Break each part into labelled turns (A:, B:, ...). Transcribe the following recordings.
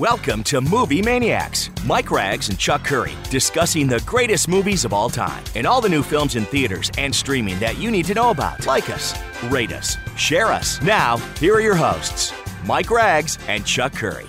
A: Welcome to Movie Maniacs. Mike Rags and Chuck Curry discussing the greatest movies of all time and all the new films in theaters and streaming that you need to know about. Like us, rate us, share us. Now, here are your hosts, Mike Rags and Chuck Curry.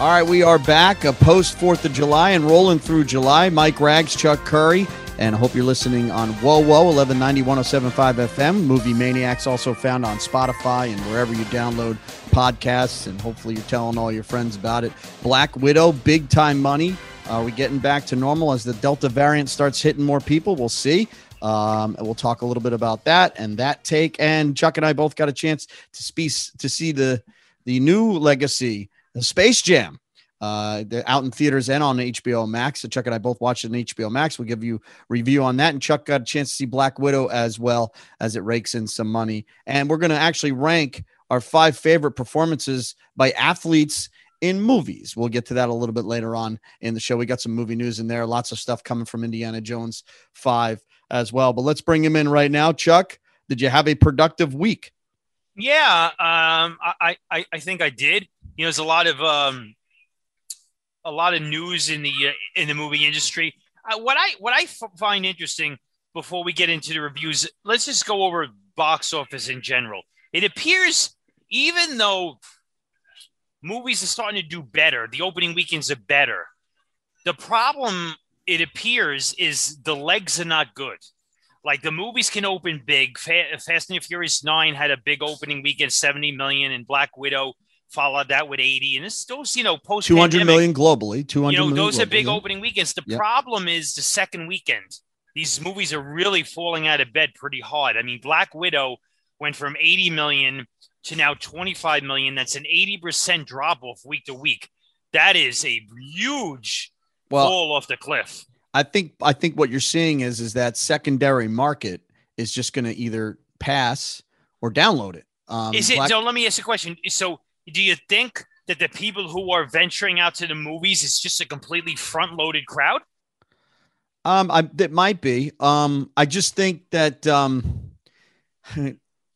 B: All right, we are back, a post 4th of July and rolling through July. Mike Rags, Chuck Curry, and I hope you're listening on WOWO 1190 1075 FM. Movie Maniacs also found on Spotify and wherever you download podcasts, and hopefully you're telling all your friends about it. Black Widow, big time money. Are we getting back to normal as the Delta variant starts hitting more people? We'll see. Um, and we'll talk a little bit about that and that take. And Chuck and I both got a chance to speak to see the the new legacy, the Space Jam. Uh, out in theaters and on HBO Max. So Chuck and I both watched it on HBO Max. We'll give you review on that. And Chuck got a chance to see Black Widow as well as it rakes in some money. And we're going to actually rank our five favorite performances by athletes in movies. We'll get to that a little bit later on in the show. We got some movie news in there. Lots of stuff coming from Indiana Jones 5 as well. But let's bring him in right now. Chuck, did you have a productive week?
C: Yeah, um, I, I, I think I did. You know, there's a lot of um, a lot of news in the uh, in the movie industry. Uh, what I what I f- find interesting before we get into the reviews, let's just go over box office in general. It appears even though movies are starting to do better, the opening weekends are better. The problem it appears is the legs are not good. Like the movies can open big. Fast and Furious Nine had a big opening weekend, seventy million, and Black Widow followed that with 80 and it's those you know post
B: 200 million globally 200
C: you know those are big opening weekends. The
B: Yep.
C: problem is the second weekend. These movies are really falling out of bed pretty hard. I mean black widow went from 80 million to now 25 million. That's an 80% drop off week to week. That is a huge
B: Well,
C: fall off the cliff.
B: I think I think what you're seeing is is that secondary market is just going to either pass or download it. Um,
C: is it
B: Black-
C: so let me ask a question. So do you think that the people who are venturing out to the movies is just a completely front loaded crowd
B: Um, I that might be. Um, I just think that um,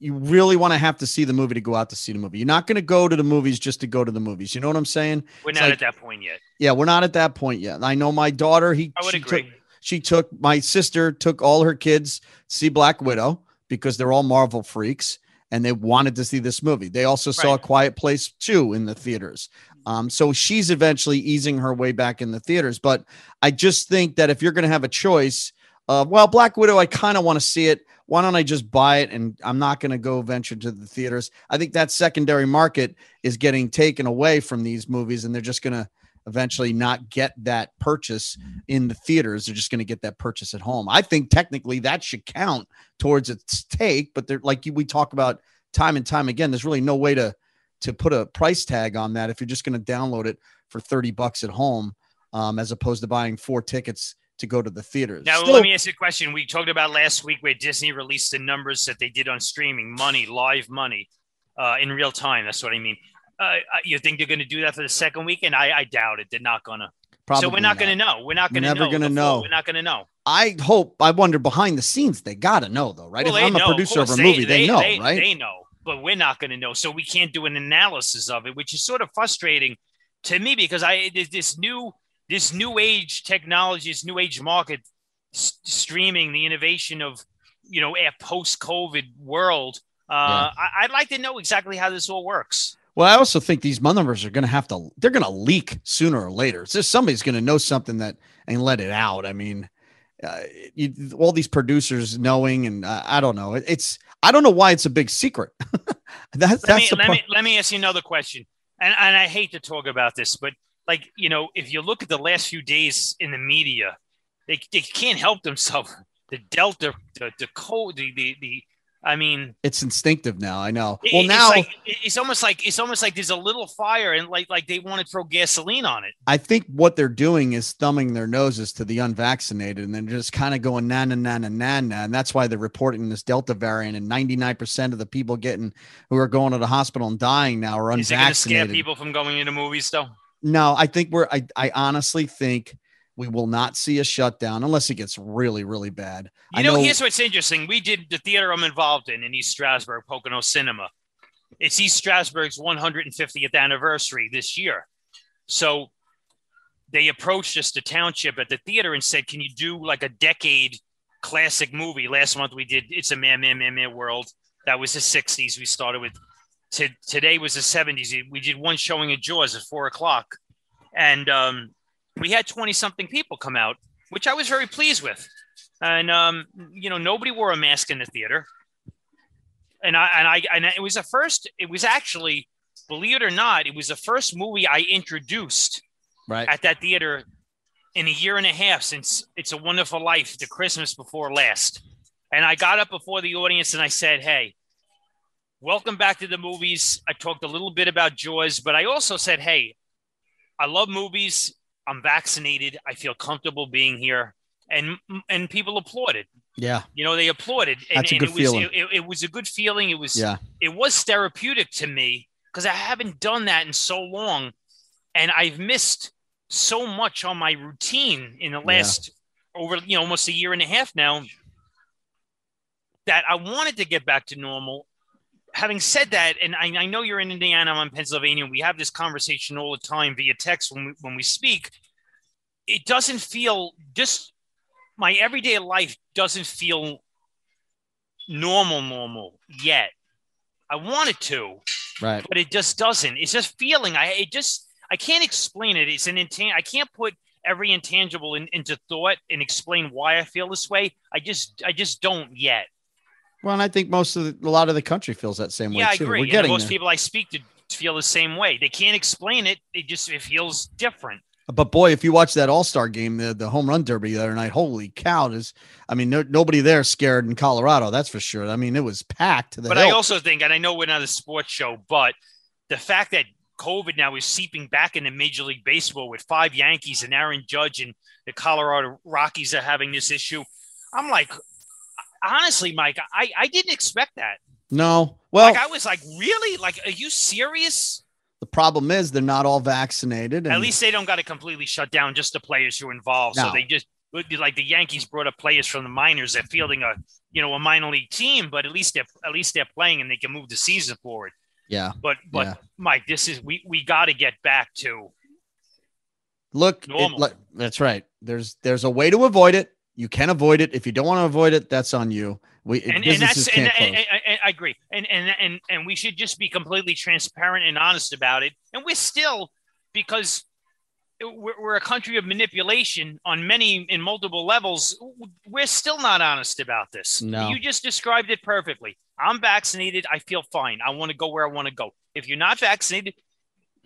B: you really want to have to see the movie to go out to see the movie. You're not going to go to the movies just to go to the movies. You know what I'm saying?
C: we're
B: It's
C: not
B: like-
C: at that point yet
B: Yeah, we're not at that point yet. I know my daughter. He
C: i would
B: she
C: agree
B: Took, she took my sister took all her kids to see Black Widow because they're all Marvel freaks and they wanted to see this movie. They also saw
C: Right.
B: a Quiet Place 2 in the theaters. Um, so she's eventually easing her way back in the theaters. But I just think that if you're going to have a choice of, well, Black Widow, I kind of want to see it. Why don't I just buy it and I'm not going to go venture to the theaters? I think that secondary market is getting taken away from these movies and they're just going to eventually not get that purchase in the theaters. They're just going to get that purchase at home. I think technically that should count towards its take, but they're like we talk about time and time again. There's really no way to to put a price tag on that if you're just going to download it for 30 bucks at home, um, as opposed to buying four tickets to go to the theaters.
C: Now,
B: Still-
C: let me ask you a question. We talked about last week where Disney released the numbers that they did on streaming money, live money, uh, in real time. That's what I mean. Uh, uh, you think they're going to do that for the second weekend? I, I doubt it. They're not going to. So we're
B: probably
C: not, going to know. We're not going to
B: Never gonna know.
C: We're not going to know.
B: I hope. I wonder behind the scenes they got to know though, right?
C: Well,
B: if
C: they
B: I'm a producer of,
C: course.
B: a movie, they, know,
C: they,
B: right?
C: They know, but we're not going to know. So we can't do an analysis of it, which is sort of frustrating to me because I this new this new age technology, this new age market, s- streaming, the innovation of you know a post COVID world. Uh, I, I'd like to know exactly how this all works.
B: Well, I also think these numbers are going to have to, they're going to leak sooner or later. It's just somebody's going to know something that and let it out. I mean, uh, you, all these producers knowing, and uh, I don't know. It- It's, I don't know why it's a big secret. that's,
C: Let me
B: that's the
C: let me let me ask you another question, and and I hate to talk about this, but like you know, if you look at the last few days in the media, they they can't help themselves. The Delta, the the code, the the the. I mean,
B: It's instinctive now. I know.
C: it-
B: Well,
C: it's
B: now
C: like, it's almost like it's almost like there's a little fire, and like like they want to throw gasoline on it.
B: I think what they're doing is thumbing their noses to the unvaccinated and then just kind of going na na na na na na. And that's why they're reporting this Delta variant. And 99% of the people getting who are going to the hospital and dying now are
C: Is it going to scare
B: unvaccinated.
C: people from going into movies, though?
B: No, I think we're, I, I honestly think we will not see a shutdown unless it gets really, really bad.
C: You
B: I
C: know,
B: know-
C: here's what's interesting. We did the theater I'm involved in in East Stroudsburg, Pocono Cinema. it's East Stroudsburg's 150th anniversary this year. So they approached us, the township at the theater, and said, Can you do like a decade classic movie? Last month we did It's a Mad, Mad, Mad, Mad World. That was the 60s. We started with t- today was the 70s. We did one showing of Jaws at four o'clock. And um, we had 20 something people come out, which I was very pleased with. And, um, you know, nobody wore a mask in the theater. And I, and I, and it was the first, it was actually, believe it or not, it was the first movie I introduced
B: right
C: at that theater in a year and a half since It's a Wonderful Life, the Christmas before last. And I got up before the audience and I said, Hey, welcome back to the movies. I talked a little bit about Jaws, but I also said, Hey, I love movies. I'm vaccinated. I feel comfortable being here. And and people applauded.
B: Yeah.
C: You know, they applauded. And,
B: That's a good
C: it was
B: feeling.
C: it, it was a good feeling. It was
B: Yeah.
C: it was therapeutic to me because I haven't done that in so long. And I've missed so much on my routine in the last over you know almost a year and a half now that I wanted to get back to normal. Having said that, and I, I know you're in Indiana, I'm in Pennsylvania. We have this conversation all the time via text when we, when we speak. It doesn't feel just my everyday life doesn't feel normal, normal yet. I want it to,
B: Right.
C: but it just doesn't. It's just feeling. I it just I can't explain it. It's an intan. I can't put every intangible in, into thought and explain why I feel this way. I just I just don't yet.
B: Well, and I think most of the, a lot of the country feels that same way
C: yeah, I
B: too.
C: agree.
B: We're getting
C: most
B: there.
C: people I speak to feel the same way. They can't explain it. It just it feels different.
B: But boy, if you watch that All Star game, the, the home run derby the other night, holy cow! Is I mean, no, nobody there scared in Colorado. That's for sure. I mean, it was packed to the.
C: But I also think, and I know we're not a sports show, but the fact that COVID now is seeping back into Major League Baseball with five Yankees and Aaron Judge and the Colorado Rockies are having this issue. I'm like, honestly, Mike, I, I didn't expect that.
B: no. Well,
C: like, I was like, really? Like, are you serious?
B: the problem is they're not all vaccinated. And
C: At least they don't got to completely shut down just the players who are involved. So they just like the Yankees brought up players from the minors. They're fielding a you know a minor league team, but at least they're at least they're playing and they can move the season forward.
B: yeah.
C: But but
B: Yeah.
C: Mike, this is we we got to get back to
B: Look, it- like- that's right. There's there's a way to avoid it. You can avoid it. If you don't want to avoid it, that's on you. We
C: and, and
B: businesses
C: that's
B: can't
C: and,
B: close.
C: and- and I agree. And and and and we should just be completely transparent and honest about it. And we're still because we're, we're a country of manipulation on many in multiple levels. We're still not honest about this.
B: No.
C: You just described it perfectly. I'm vaccinated. I feel fine. I want to go where I want to go. If you're not vaccinated,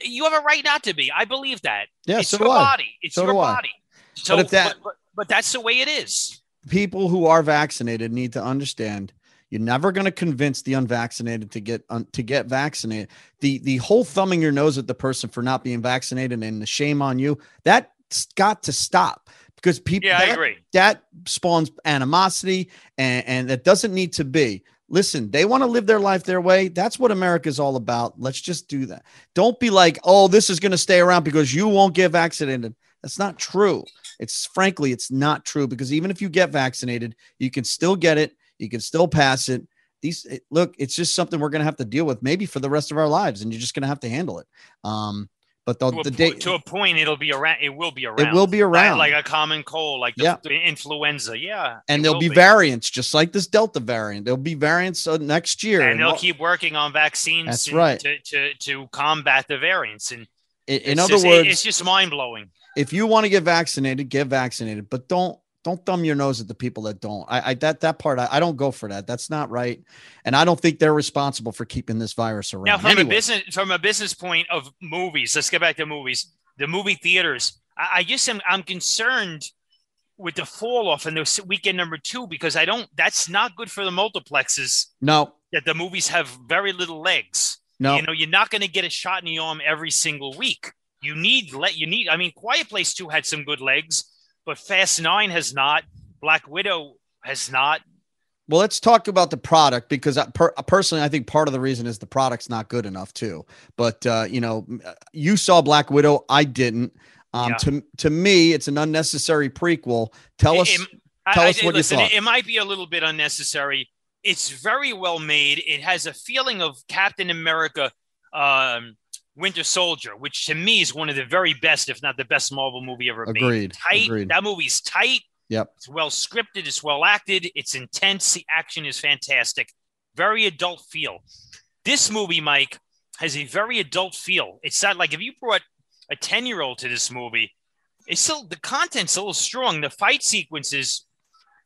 C: you have a right not to be. I believe that.
B: yeah,
C: it's
B: so
C: your
B: do I.
C: body. It's
B: So
C: your body. So,
B: if that-
C: but, but, but that's the way it is.
B: People who are vaccinated need to understand you're never going to convince the unvaccinated to get un, to get vaccinated. The the whole thumbing your nose at the person for not being vaccinated and the shame on you that's got to stop because people
C: Yeah, I agree.
B: that spawns animosity and, and that doesn't need to be. Listen, they want to live their life their way. That's what America's all about. Let's just do that. Don't be like, oh, this is going to stay around because you won't get vaccinated. That's not true. It's frankly, it's not true because even if you get vaccinated, you can still get it. You can still pass it. These it- look, it's just something we're going to have to deal with maybe for the rest of our lives, and you're just going to have to handle it. Um, but the,
C: to, a,
B: the
C: po-
B: day
C: to a point, it'll be around. It will be around.
B: it will be
C: Like-
B: around.
C: like, a common cold, like the,
B: Yeah.
C: the influenza. Yeah,
B: and there'll
C: will
B: be, variants just like this delta variant there'll be variants uh, next year
C: and they'll
B: mo-
C: keep working on vaccines.
B: That's
C: and
B: right.
C: To, to to combat the variants, and
B: in, in other
C: just-
B: words
C: it's just mind blowing.
B: If you want to get vaccinated get vaccinated but don't don't thumb your nose at the people that don't i, I that that part I, I don't go for that that's not right and i don't think they're responsible for keeping this virus around
C: Now, from a business from a business point of movies, let's get back to movies. The movie theaters. I, I just am I'm concerned with the fall off in the weekend number two because I don't. That's not good for the multiplexes.
B: no
C: That the movies have very little legs.
B: no
C: You know, you're not going to get a shot in the arm every single week. You need let you need. I mean, Quiet Place Two had some good legs, but Fast Nine has not. Black Widow has not.
B: well let's talk about the product because I, per, personally i think part of the reason is the product's not good enough too but uh you know you saw black widow i didn't um
C: Yeah.
B: to to me it's an unnecessary prequel tell us
C: It- it-
B: tell
C: I-
B: us
C: I-
B: what you
C: listen,
B: thought.
C: It, it might be a little bit unnecessary, It's very well made. It has a feeling of Captain America, um, Winter Soldier, which to me is one of the very best, if not the best Marvel movie ever
B: Agreed.
C: made. Tight.
B: Agreed.
C: That movie's tight.
B: Yep.
C: It's well scripted. It's well acted. It's intense. The action is fantastic. Very adult feel. This movie, Mike, has a very adult feel. It's not like if you brought a 10 year old to this movie, it's still the content's a little strong. The fight sequences,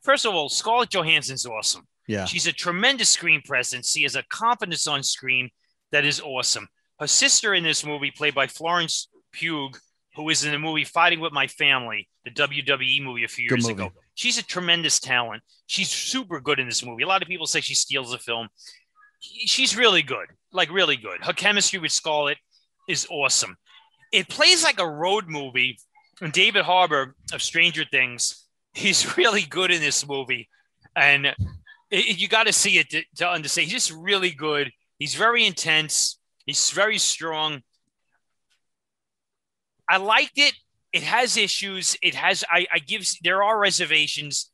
C: first of all, Scarlett Johansson's awesome.
B: Yeah.
C: She's a tremendous screen presence. She has a confidence on screen that is awesome. Her sister in this movie, played by Florence Pugh, who is in the movie Fighting with My Family, the WWE movie a few
B: Good
C: years
B: movie.
C: ago. She's a tremendous talent. She's super good in this movie. A lot of people say she steals the film. She's really good, like really good. Her chemistry with Scarlett is awesome. It plays like a road movie. And David Harbour of Stranger Things, he's really good in this movie. And it, you got to see it to, to understand. He's just really good. He's very intense. He's very strong. I liked it. It has issues. It has. I, I give. There are reservations.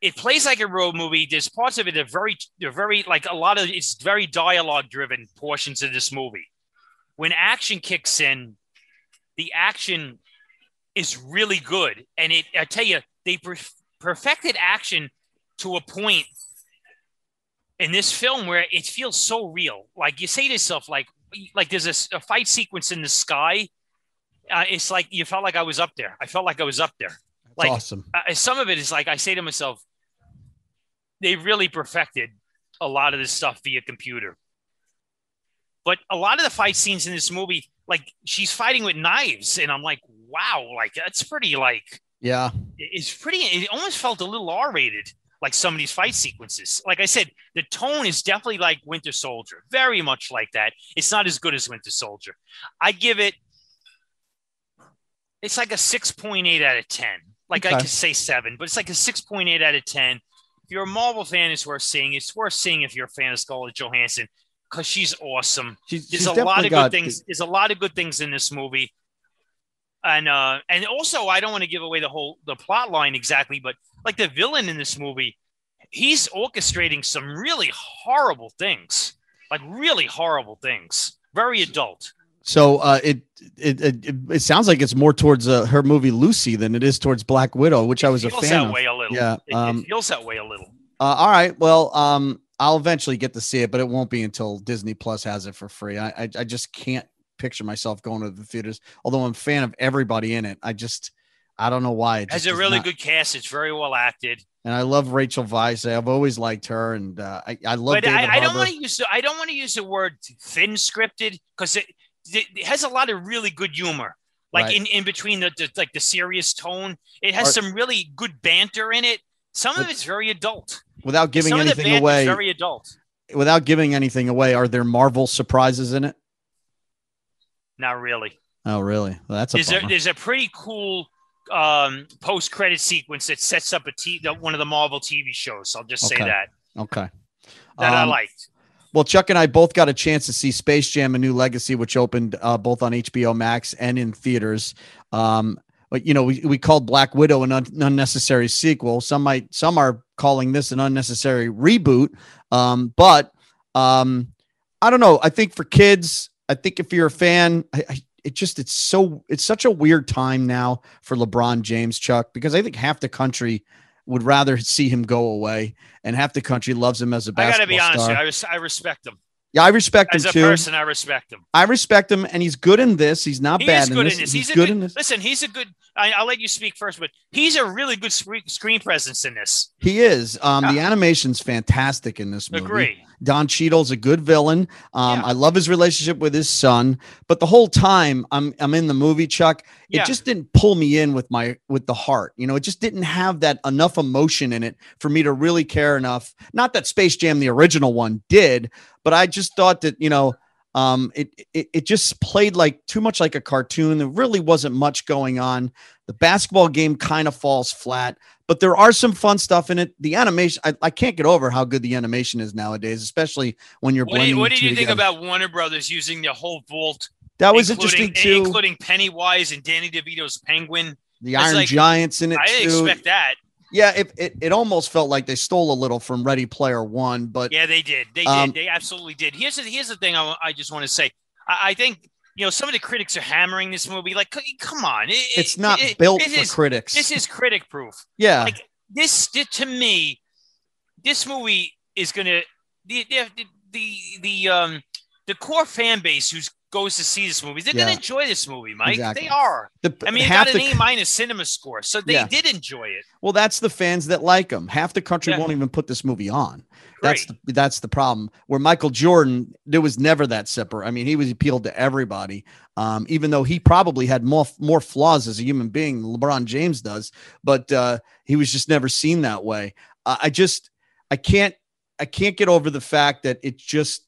C: It plays like a road movie. There's parts of it that are very, they're very like a lot of. It's very dialogue driven portions of this movie. When action kicks in, the action is really good, and it. I tell you, they per- perfected action to a point in this film where it feels so real. Like you say to yourself, like like there's a fight sequence in the sky. Uh, it's like you felt like I was up there. I felt like I was up there.
B: That's
C: Like
B: awesome.
C: uh, some of it is like I say to myself, they really perfected a lot of this stuff via computer. But a lot of the fight scenes in this movie, like she's fighting with knives, and I'm like, wow, like that's pretty like
B: Yeah.
C: it's pretty it almost felt a little r-rated like some of these fight sequences. Like i said the tone is definitely like winter soldier very much like that. It's not as good as winter soldier. I give it it's like a 6.8 out of 10 like i could say 7 but it's like a 6.8 out of 10 if you're a marvel fan it's worth seeing. It's worth seeing if you're a fan of scarlett johansson because she's awesome.
B: She's,
C: there's
B: she's
C: a lot of good things. There's a lot of good things in this movie, and uh, and also I don't want to give away the whole the plot line exactly, but like the villain in this movie, he's orchestrating some really horrible things, like really horrible things. Very adult.
B: So uh, it, it it it sounds like it's more towards uh, her movie Lucy than it is towards Black Widow, which I was a fan
C: that
B: of.
C: way a little.
B: Yeah,
C: It-
B: um,
C: it feels that way a little.
B: Uh, all right. Well, um, I'll eventually get to see it, but it won't be until Disney Plus has it for free. I, I, I just can't picture myself going to the theaters. Although I'm a fan of everybody in it, I just, I don't know why. It
C: has a really
B: not-
C: good cast. It's very well acted.
B: and I love Rachel Weisz. I've always liked her, and uh, I, I love
C: but I, I don't want to use the, I don't want to use the word thin scripted because it, it, it has a lot of really good humor. Like
B: Right.
C: in, in between the, the like the serious tone, it has
B: Are-
C: some really good banter in it. Some of it's very adult.
B: Without giving
C: Some
B: anything away,
C: very adult.
B: without giving anything away, are there Marvel surprises in it?
C: Not really.
B: Oh, really? Well, that's a
C: There's a, there's a pretty cool um, post credit sequence that sets up a t- one of the Marvel TV shows. I'll just say
B: Okay.
C: that
B: okay.
C: that I
B: Um,
C: liked.
B: Well, Chuck and I both got a chance to see Space Jam: A New Legacy, which opened uh, both on HBO Max and in theaters. Um, but you know, we, we called Black Widow an un- unnecessary sequel. Some might, some are calling this an unnecessary reboot. Um, but um, I don't know. I think for kids, I think if you're a fan, I, I, it just it's so it's such a weird time now for LeBron James, Chuck, because I think half the country would rather see him go away, and half the country loves him as a basketball I
C: got to be honest.
B: star.
C: with you, I, res- I respect him
B: Yeah, I respect
C: as
B: him too.
C: As a person. I respect him.
B: I respect him, and he's good in this. He's not
C: He
B: bad in this.
C: in this.
B: He's,
C: He's,
B: good,
C: good,
B: in this.
C: Listen, he's a good. I, I'll let you speak first, but he's a really good screen, screen presence in this.
B: He is. Um, the animation's fantastic in this movie.
C: Agree.
B: Don Cheadle's a good villain. Um,
C: Yeah.
B: I love his relationship with his son, but the whole time I'm I'm in the movie, Chuck, it
C: Yeah.
B: just didn't pull me in with my with the heart. You know, it just didn't have that enough emotion in it for me to really care enough. Not that Space Jam, the original one, did, but I just thought that you know, um, it it it just played like too much like a cartoon. There really wasn't much going on. The basketball game kind of falls flat, but there are some fun stuff in it. The animation, I, I can't get over how good the animation is nowadays, especially when you're
C: What did,
B: blending.
C: what did you think about Warner Brothers using the whole vault?
B: That was interesting too.
C: including Pennywise and Danny DeVito's Penguin.
B: the Iron
C: like-
B: Giants in it
C: I didn't
B: too.
C: expect that.
B: Yeah, it, it it almost felt like they stole a little from Ready Player One, but
C: Yeah, they did. They
B: Um,
C: did. They absolutely did. Here's the, here's the thing. I, I just want to say. I, I think you know some of the critics are hammering this movie. Like, come on, It- it-
B: it's not built
C: this
B: for
C: is-
B: critics.
C: This is critic proof.
B: yeah,
C: like this thi- to me this movie is gonna the the the, the um the core fan base who goes to see this movie they're
B: Yeah.
C: gonna enjoy this movie mike
B: Exactly.
C: they are
B: The-
C: i mean it got an
B: the-
C: a minus CinemaScore so they
B: Yeah.
C: did enjoy it
B: Well, that's the fans that like them. Half the country
C: Yeah.
B: won't even put this movie on. That's
C: Great.
B: the, that's the problem. Where Michael Jordan, there was never that separate. I mean, he was appealed to everybody. Um, even though he probably had more more flaws as a human being than LeBron James does, but uh, he was just never seen that way. Uh, I just I can't I can't get over the fact that it just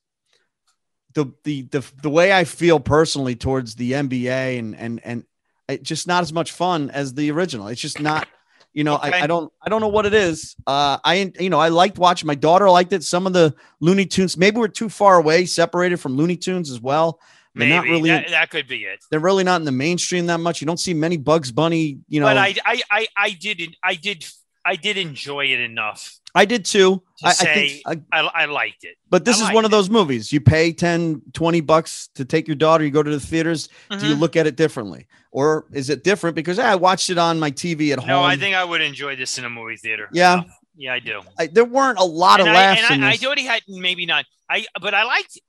B: the the the the way I feel personally towards the NBA and and and it's just not as much fun as the original. It's just not. You know,
C: Okay.
B: I, I don't I don't know what it is. Uh, I you know I liked watching. My daughter liked it. Some of the Looney Tunes maybe we're too far away, separated from Looney Tunes as well. They're
C: maybe
B: not really.
C: that, that could be it
B: they're really not in the mainstream that much. You don't see many Bugs Bunny. You know,
C: but I, I i i did i did i did enjoy it enough
B: I did too.
C: to
B: I, I think, I,
C: I, I liked it
B: but this
C: I
B: is one of
C: it.
B: those movies. You pay 10, 20 bucks to take your daughter. You go to the theaters. Do you
C: Mhm.
B: look at it differently, or is it different because I watched it on my TV at home?
C: no i think i would enjoy this in a movie theater
B: Yeah.
C: yeah i do
B: I, there weren't a lot
C: and
B: of
C: I,
B: laughs in
C: and I, I already had maybe not. I but I liked.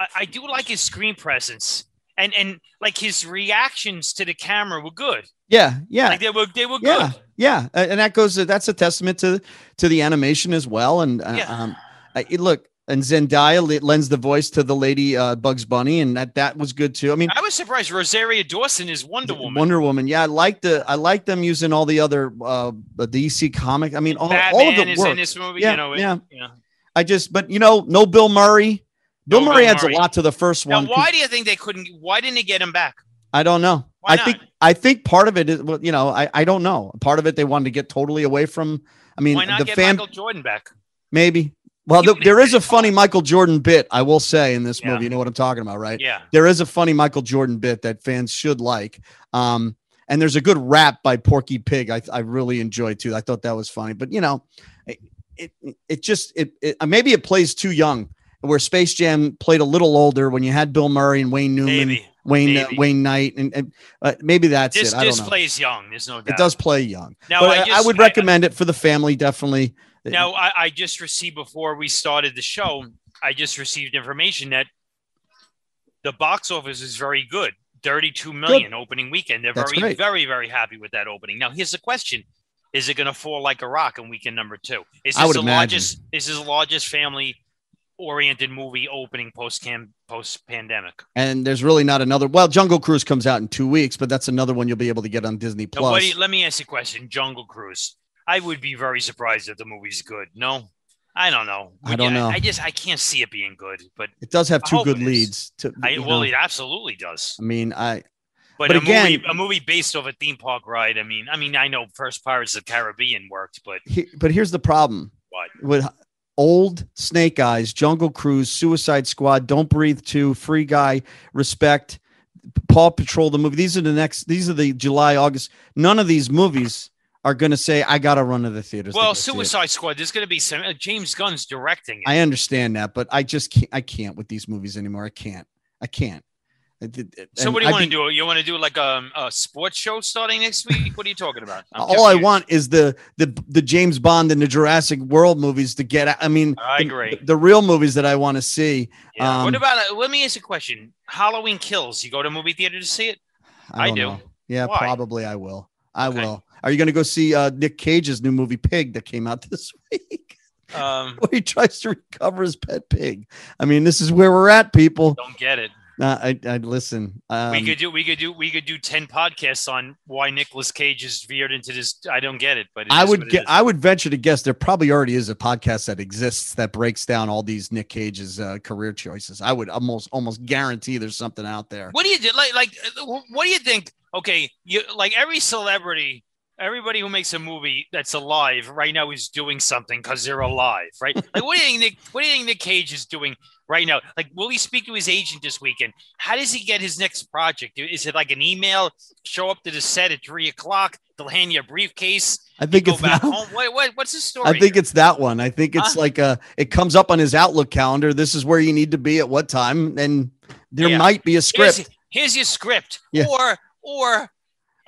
C: I, I do like his screen presence and and like his reactions to the camera were good.
B: yeah, yeah.
C: Like they were they were
B: Yeah,
C: good.
B: Yeah, and that goes. That's a testament to to the animation as well. And uh,
C: Yeah.
B: um, I, look, and Zendaya lends the voice to the lady uh, Bugs Bunny, and that that was good too. I mean,
C: I was surprised Rosario Dawson is Wonder Woman.
B: Wonder Woman. Yeah, I like the I like them using all the other uh the DC comic. I mean, all, all of it
C: is
B: works.
C: in this movie.
B: Yeah,
C: you know, it-
B: yeah.
C: yeah.
B: I just, but you know, no Bill Murray. Bill
C: No
B: Murray
C: Bill
B: adds
C: Murray.
B: a lot to the first
C: Now,
B: one.
C: why do you think they couldn't? Why didn't they get him back?
B: I don't know.
C: Why
B: I think I think part of it is well, you know, I I don't know. Part of it they wanted to get totally away from. I mean,
C: Why not
B: the
C: get
B: fan
C: Michael Jordan back?
B: maybe. Well,
C: You-
B: th- there is a funny Michael Jordan bit I will say in this
C: Yeah.
B: movie. You know what I'm talking about, right?
C: Yeah.
B: There is a funny Michael Jordan bit that fans should like. Um, and there's a good rap by Porky Pig. I I really enjoyed too. I thought that was funny. But you know, it it, it just it, it maybe it plays too young. Where Space Jam played a little older when you had Bill Murray and Wayne Newman,
C: Maybe.
B: Wayne uh. Wayne Knight, and, and uh, maybe that's
C: This
B: it. I
C: this
B: don't know.
C: plays young. There's no doubt.
B: It does play young,
C: Now
B: but
C: I,
B: I,
C: just,
B: I would recommend it for the family. Definitely.
C: Now, I, I just received before we started the show, I just received information that the box office is very good. 32 million opening weekend. They're
B: That's
C: very,
B: great.
C: very, very happy with that opening. Now, here's the question Is it going to fall like a rock in weekend number two? Is
B: I
C: this the
B: imagine.
C: largest, is this the largest family oriented movie opening post cam post pandemic?
B: And there's really not another. Well, Jungle Cruise comes out in two weeks, but that's another one you'll be able to get on Disney Plus.
C: let me ask you a question Jungle Cruise. I would be very surprised if the movie's good. No? I don't know.
B: I don't know.
C: I just I can't see it being good, but
B: it does have two good leads. To,
C: I
B: you
C: well,
B: know.
C: it absolutely does.
B: I mean, I
C: But,
B: But
C: a movie,
B: again-
C: a movie based off a theme park ride. I mean, I mean, I know first Pirates of the Caribbean worked, but
B: he, but here's the problem
C: what?
B: with old Snake Eyes, Jungle Cruise, Suicide Squad, Don't Breathe Two, Free Guy, Respect, Paw Patrol. The movie. These are the next. These are the July, August. None of these movies are going to say I got to run to the theaters.
C: Well,
B: go see it."
C: Suicide Squad. There's going to be some. Uh, James Gunn's directing it.
B: I understand that, but I just can't. I can't with these movies anymore. I can't. I can't.
C: So what do you want to do? You want to do like um, a sports show starting next week? What are you talking about? I'm
B: All I want is the the the James Bond and the Jurassic World movies to get. I mean,
C: I
B: the-
C: agree.
B: The, real movies that I want to see.
C: Yeah. what
B: um,
C: about? Uh, let me ask a question. Halloween Kills. You go to a movie theater to see it?
B: I,
C: I do.
B: know. Yeah,
C: Why?
B: probably I will. I
C: Okay.
B: will. Are you going to go see uh, Nick Cage's new movie Pig that came out this week,
C: Um,
B: where he tries to recover his pet pig? I mean, this is where we're at, people.
C: don't get it.
B: Uh, I, I listen. Um,
C: we could do. We could do. We could do ten podcasts on why Nicolas Cage is veered into this. I don't get it, but it
B: I would get. I would venture to guess there probably already is a podcast that exists that breaks down all these Nick Cage's uh, career choices. I would almost almost guarantee there's something out there.
C: What do you do? Like, like, what do you think? Okay, you like every celebrity everybody who makes a movie that's alive right now is doing something because they're alive, right? like, what do you think Nick? What do you think Nick Cage is doing right now? Like, will he speak to his agent this weekend? How does he get his next project? Is it like an email? Show up to the set at three o'clock. They'll hand you a briefcase.
B: I think
C: Go
B: it's
C: back
B: that,
C: home. What, what, what's the story?
B: I think
C: here?
B: it's that one. I think it's
C: Huh?
B: like a it comes up on his Outlook calendar. This is where you need to be at what time, and there
C: Yeah.
B: might be a script.
C: Here's, here's your script,
B: Yeah.
C: or or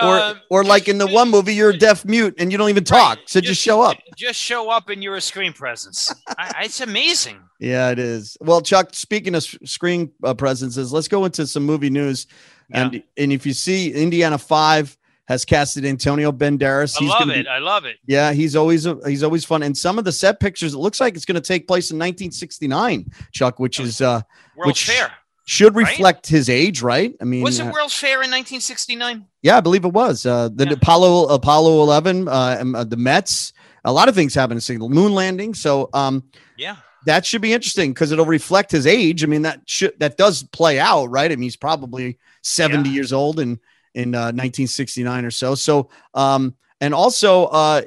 B: or
C: um,
B: or like in the one movie, you're a deaf mute and you don't even talk,
C: Right.
B: so just, show up.
C: Just show up and you're a screen presence. I, it's amazing.
B: Yeah, it is. Well, Chuck, speaking of screen uh, presences, let's go into some movie news. And and if you see, Indiana Five has casted Antonio Banderas.
C: I love it.
B: be-
C: I love it.
B: yeah, he's always he's always fun. And some of the set pictures, it looks like it's going to take place in 1969, Chuck, which is uh
C: World
B: Which-
C: Fair.
B: Should
C: Right?
B: reflect his age, right? I mean,
C: Was it
B: uh,
C: World's Fair in 1969?
B: yeah, I believe it was. Uh, the
C: Yeah.
B: Apollo Apollo 11, uh, uh, the Mets. A lot of things happened in the moon landing. So um,
C: Yeah.
B: that should be interesting because it'll reflect his age. I mean, that should that does play out, right? I mean, he's probably 70
C: Yeah.
B: years old in in uh, 1969 or so. So um, and also uh,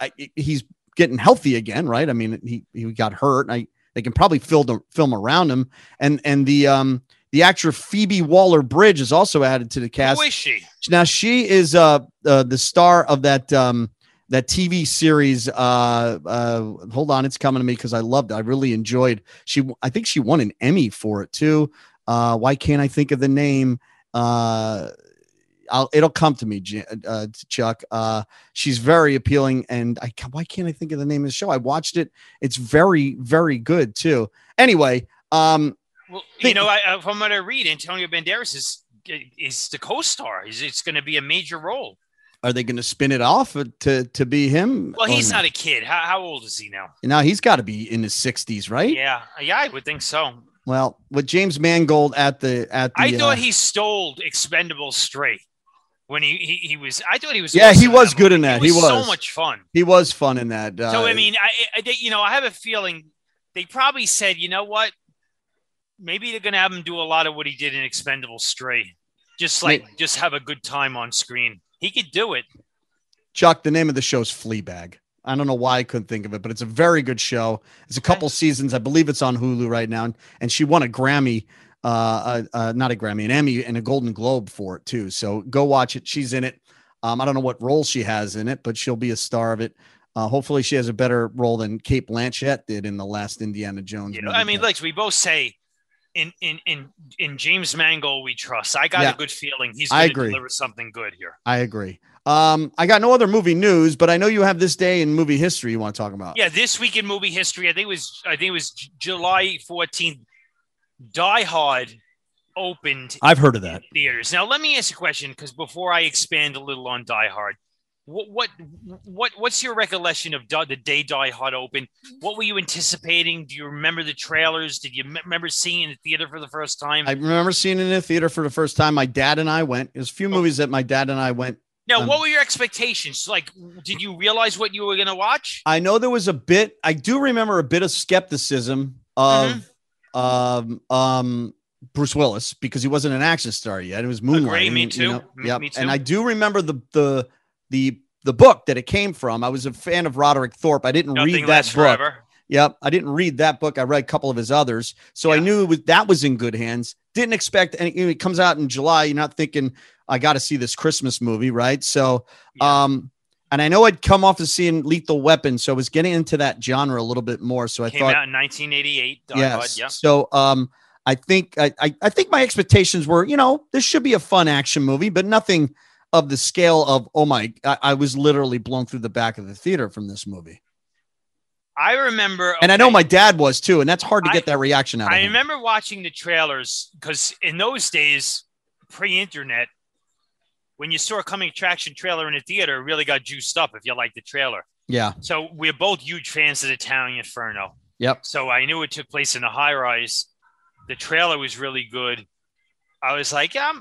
B: I, he's getting healthy again, right? I mean, he he got hurt. I they can probably film the film around him, and and the um the actor Phoebe Waller Bridge is also added to the cast.
C: Who is she?
B: Now she is uh, uh the star of that um that TV series. Uh, uh, hold on, it's coming to me because I loved. it. I really enjoyed. She, I think she won an Emmy for it too. Uh, why can't I think of the name? Uh, I'll, it'll come to me, uh, Chuck. Uh, she's very appealing, and I why can't I think of the name of the show? I watched it. It's very, very good too. Anyway, um,
C: Well, you
B: Think-
C: know, I, I- from what I read, Antonio Banderas is is the co-star. He's, it's going to be a major role.
B: are they going to spin it off to to be him?
C: Well, he's not a kid. How, how old is he now?
B: Now he's got to be in his sixties, right?
C: Yeah, yeah, I would think so.
B: Well, with James Mangold at the at the
C: I thought
B: uh,
C: he stole Expendables straight when he, he he was. I thought he was.
B: Yeah, he was good
C: movie.
B: in that.
C: He
B: He
C: was, so much fun.
B: he was fun in that. Uh,
C: So I mean, I, I they- you know I have a feeling they probably said, you know what, maybe they're gonna have him do a lot of what he did in Expendables Three, just like
B: May-
C: just have a good time on screen. He could do it.
B: Chuck, the name of the show show's Fleabag. I don't know why I couldn't think of it, but it's a very good show. It's a couple seasons. I believe it's on Hulu right now, and she won a Grammy, uh, uh, uh, not a Grammy, an Emmy, and a Golden Globe for it too. So go watch it. She's in it. Um, I don't know what role she has in it, but she'll be a star of it. Uh, hopefully, she has a better role than Cate Blanchett did in the last Indiana Jones.
C: You know. I mean, like we both say, in in in in James Mangold we trust. I got
B: Yeah.
C: a good feeling he's going to deliver something good here.
B: I agree. Um, I got no other movie news, but I know you have this day in movie history you want to talk about.
C: Yeah, this week in movie history, I think it was I think it was July 14th. Die Hard opened
B: I've heard of that.
C: in theaters. Now, let me ask you a question because before I expand a little on Die Hard, what what what what's your recollection of Die- the day Die Hard opened? What were you anticipating? Do you remember the trailers? Did you me- remember seeing it in the theater for the first time?
B: I remember seeing it in the theater for the first time. My dad and I went. There's a few
C: Oh.
B: movies that my dad and I went.
C: now,
B: um,
C: what were your expectations? Like, did you realize what you were going to watch?
B: I know there was a bit. I do remember a bit of skepticism of
C: Mm-hmm.
B: Um um Bruce Willis because he wasn't an action star yet. It was Moonlight.
C: me
B: you
C: too.
B: know?
C: Me-
B: Yep.
C: me too.
B: And I do remember the the the the book that it came from. I was a fan of Roderick Thorpe. I didn't
C: Nothing
B: read that book.
C: forever.
B: Yep, I didn't read that book. I read a couple of his others, so I knew was, that was in good hands. Didn't expect any. you know, It comes out in July. You're not thinking I got to see this Christmas movie, right? So,
C: Yeah.
B: um, and I know I'd come off of seeing Lethal Weapon, so I was getting into that genre a little bit more. So I
C: Came
B: thought,
C: out in 1988. Die
B: yes.
C: Hard, yeah.
B: So, um, I think I, I I think my expectations were, you know, this should be a fun action movie, but nothing of the scale of oh my, I, I was literally blown through the back of the theater from this movie.
C: I remember,
B: And I know
C: okay,
B: my dad was too, and that's hard to
C: I-
B: get that reaction out of
C: I
B: him.
C: remember watching the trailers because in those days, pre-internet, when you saw a coming attraction trailer in a theater, it really got juiced up if you liked the trailer.
B: Yeah.
C: So we're both huge fans of the Towering Inferno.
B: Yep.
C: So I knew it took place in a high rise. The trailer was really good. I was like, yeah,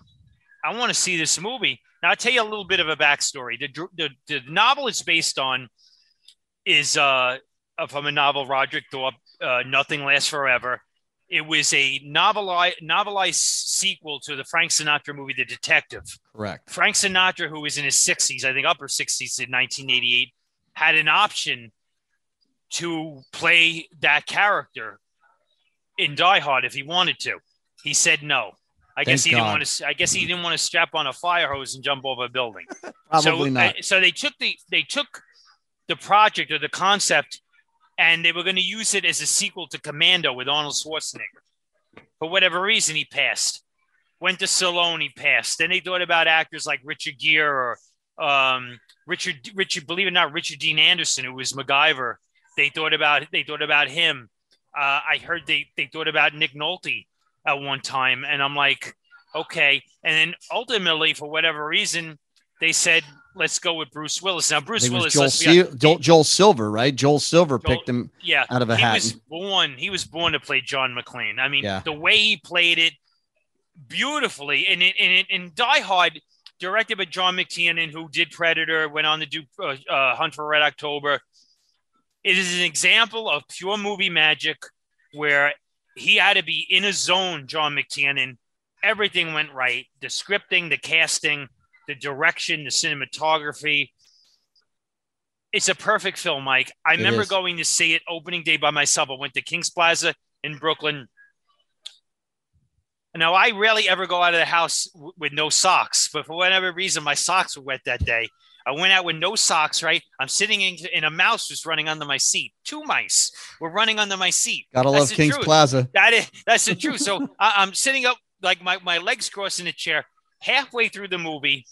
C: I'm, want to see this movie. Now I'll tell you a little bit of a backstory. The the, the novel it's based on is uh from a novel Roderick Thorpe, uh, Nothing Lasts Forever. It was a novelized, novelized sequel to the Frank Sinatra movie, The Detective.
B: Correct.
C: Frank Sinatra, who was in his 60s, I think upper 60s in 1988, had an option to play that character in Die Hard if he wanted to. He said no. I guess he
B: God.
C: didn't want to. I guess he didn't want to strap on a fire hose and jump over a building.
B: Probably
C: so,
B: not.
C: uh, so they took the they took the project or the concept, and they were going to use it as a sequel to Commando with Arnold Schwarzenegger. For whatever reason, he passed. Went to Stallone, he passed. Then they thought about actors like Richard Gere or um, Richard Richard, believe it or not, Richard Dean Anderson, who was MacGyver. They thought about they thought about him. Uh, I heard they they thought about Nick Nolte at one time, and I'm like, okay. And then ultimately, for whatever reason, they said, let's go with Bruce Willis. Now, Bruce
B: think it was
C: Willis,
B: Joel, Sil- Joel, Joel Silver, right? Joel Silver
C: Joel-
B: picked him
C: yeah,
B: out of a
C: he
B: hat.
C: was born. He was born to play John McClane. I mean,
B: Yeah.
C: the way he played it beautifully, and in in, in Die Hard, directed by John McTiernan, who did Predator, went on to do uh, uh, Hunt for Red October. It is an example of pure movie magic, where he had to be in a zone. John McTiernan, everything went right. The scripting, the casting, the direction, the cinematography. It's a perfect film, Mike. I
B: It
C: remember
B: is.
C: going to see it opening day by myself. I went to Kings Plaza in Brooklyn. Now, I rarely ever go out of the house w- with no socks, but for whatever reason, my socks were wet that day. I went out with no socks, right? I'm sitting in, and a mouse was running under my seat. Two mice were running under my seat.
B: Gotta
C: That's
B: love Kings
C: truth.
B: Plaza.
C: That is that's the truth. So I, I'm sitting up like my, my legs crossed in a chair. Halfway through the movie,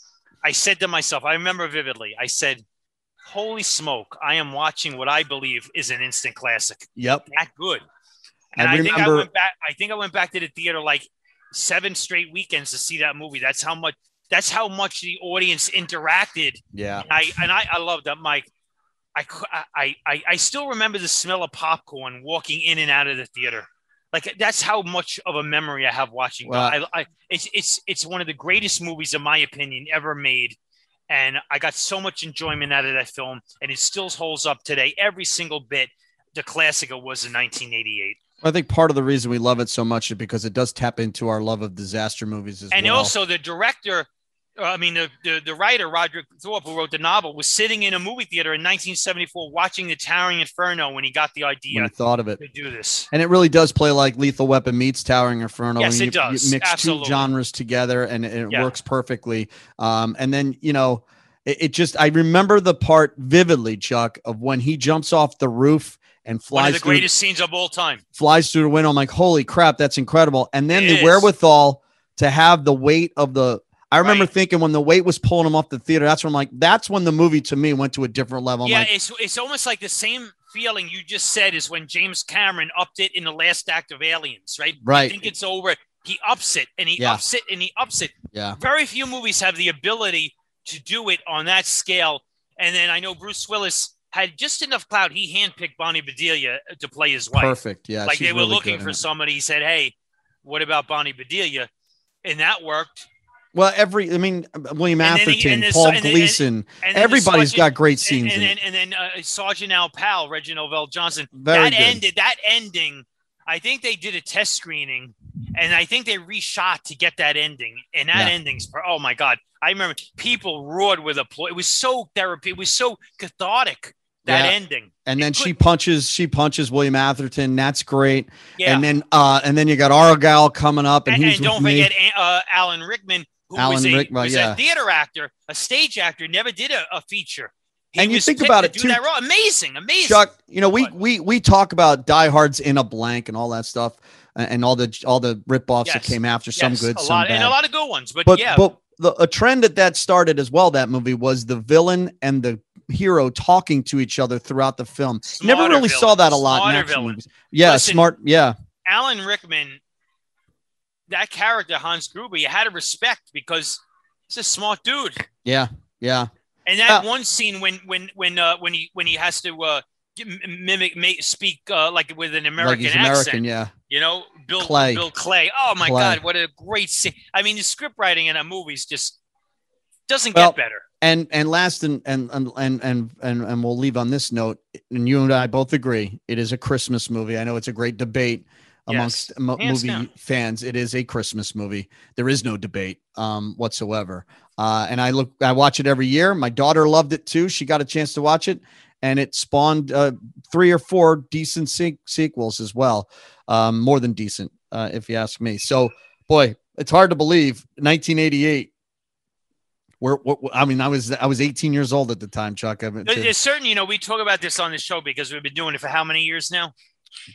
C: I said to myself, I remember vividly, I said, Holy smoke, I am watching what I believe is an instant classic.
B: Yep.
C: That good. And I, think I went back, I think I went back to the theater like seven straight weekends to see that movie. That's how much that's how much the audience interacted
B: Yeah.
C: I and I, I love that, Mike. I, I, I, I still remember the smell of popcorn walking in and out of the theater. Like that's how much of a memory I have watching.
B: Well-
C: I, I, it's it's it's one of the greatest movies, in my opinion, ever made. And I got so much enjoyment out of that film, and it still holds up today, every single bit. The classic it was in 1988,
B: I think part of the reason we love it so much is because it does tap into our love of disaster movies as
C: and
B: well.
C: also the director. Uh, I mean, the, the the writer Roderick Thorpe, who wrote the novel, was sitting in a movie theater in 1974 watching The Towering Inferno when he got the
B: when
C: idea
B: we thought of it.
C: to do this.
B: And it really does play like Lethal Weapon meets Towering Inferno.
C: Yes, it
B: you,
C: does.
B: You mix
C: Absolutely.
B: two genres together, and it,
C: Yeah.
B: works perfectly. Um, and then you know, it, it just I remember the part vividly, Chuck, of when he jumps off the roof and flies.
C: One of the
B: through,
C: greatest scenes of all time.
B: flies through the window. I'm like, holy crap, that's incredible. And then
C: It
B: the
C: is.
B: wherewithal to have the weight of the. I remember
C: Right.
B: thinking when the weight was pulling him off the theater, that's when I'm like, that's when the movie to me went to a different level. I'm
C: yeah,
B: like,
C: it's it's almost like the same feeling you just said is when James Cameron upped it in the last act of Aliens, right? I
B: right,
C: think it's over. He ups it and he
B: Yeah.
C: ups it and he ups it.
B: yeah,
C: Very few movies have the ability to do it on that scale. And then I know Bruce Willis had just enough clout. He handpicked Bonnie Bedelia uh, to play his wife.
B: perfect. Yeah,
C: like they were
B: really
C: looking for somebody. He said, "Hey, what about Bonnie Bedelia?" And that worked.
B: Well, every I mean, William
C: And he-
B: Atherton, Paul
C: and
B: Gleason,
C: And
B: everybody's
C: Sergeant-
B: got great scenes
C: and
B: it.
C: and then uh, Sergeant Al Powell, Reginald VelJohnson.
B: Very
C: that
B: good.
C: ended. That ending. I think they did a test screening, and I think they reshot to get that ending. And that
B: Yeah.
C: ending's oh my god! I remember people roared with applause. It was so therapy. It was so cathartic. That
B: Yeah.
C: ending.
B: and then
C: it
B: she punches, she punches William Atherton. That's great.
C: Yeah.
B: And then, uh, and then you got Argyle coming up, and,
C: and,
B: he's
C: and don't forget uh, Alan Rickman, who was,
B: Alan
C: a,
B: Rickman,
C: was
B: yeah.
C: a theater actor, a stage actor, never did a, a feature. He
B: And you think about it,
C: do
B: too.
C: that role. Amazing, amazing.
B: Chuck, you know, we we we talk about diehards in a blank and all that stuff, and, all the all the ripoffs that came after, some good,
C: a
B: some
C: lot,
B: bad.
C: and a lot of good ones. But,
B: but
C: yeah,
B: but the, a trend that that started as well. That movie was the villain and the hero talking to each other throughout the film. Never
C: Smarter
B: really saw that a lot in
C: smarter
B: action
C: villain.
B: movies. Yeah,
C: Listen,
B: smart. Yeah,
C: Alan Rickman, that character Hans Gruber, you had to respect because he's a smart dude.
B: yeah, yeah.
C: And that
B: Yeah.
C: one scene when when when uh, when he when he has to uh, mimic make, speak uh, like with an American
B: like he's
C: accent,
B: American. Yeah,
C: you know, Bill
B: Clay.
C: Bill Clay. Oh my
B: Clay.
C: God, what a great scene! I mean, the script writing in that movie's just doesn't
B: Well,
C: get better.
B: and and last and and and and and, and we'll leave on this note. And you and I both agree it is a Christmas movie. I know it's a great debate amongst mo-
C: Hands
B: movie
C: down.
B: fans. It is a Christmas movie. There is no debate um, whatsoever. Uh, and I look, I watch it every year. My daughter loved it too. She got a chance to watch it, and it spawned uh, three or four decent se- sequels as well. Um, more than decent, uh, if you ask me. So, boy, it's hard to believe. 1988. Where, what, I mean, I was I was 18 years old at the time, Chuck. I mean,
C: There's certain, you know, we talk about this on the show because we've been doing it for how many years now?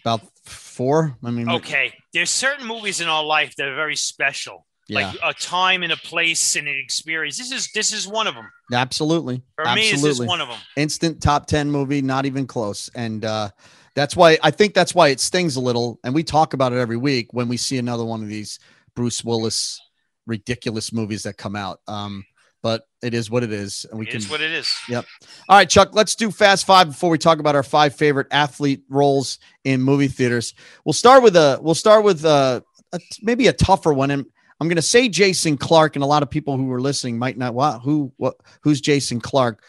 B: About four. I mean,
C: Okay. There's certain movies in our life that are very special,
B: yeah,
C: like a time and a place and an experience. This is this is one of them.
B: absolutely.
C: For me, this is
B: absolutely.
C: one of them.
B: instant top 10 movie not even close and uh that's why i think that's why it stings a little and we talk about it every week when we see another one of these bruce willis ridiculous movies that come out um but it is what it is and we
C: It
B: can
C: is what it is. Yep.
B: All right, chuck let's do fast five before we talk about our five favorite athlete roles in movie theaters we'll start with a we'll start with uh a, maybe a tougher one and i'm going to say jason clarke and a lot of people who are listening might not wow who what who's jason clarke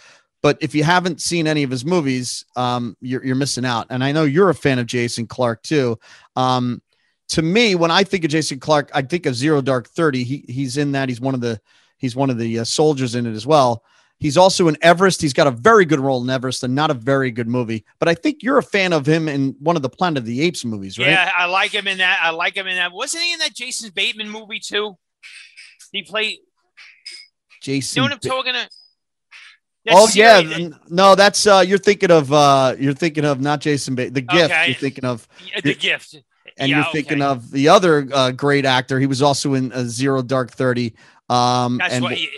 B: but if you haven't seen any of his movies, um, you're, you're missing out. And I know you're a fan of Jason Clarke too. Um, to me, when I think of Jason Clarke, I think of Zero Dark Thirty. He he's in that. He's one of the he's one of the uh, soldiers in it as well. He's also in Everest. He's got a very good role in Everest, and not a very good movie. But I think you're a fan of him in one of the Planet of the Apes movies, right?
C: Yeah, I like him in that. I like him in that. Wasn't he in that Jason Bateman movie too? He played.
B: Jason.
C: You know what I'm talking about?
B: oh yeah, n- no, that's uh, you're thinking of uh, you're thinking of not Jason Bateman, the gift.
C: Okay.
B: You're thinking of
C: the gift.
B: and
C: Yeah,
B: you're thinking
C: okay.
B: of the other uh, great actor. He was also in uh, Zero Dark Thirty. Um,
C: That's
B: and
C: what. He,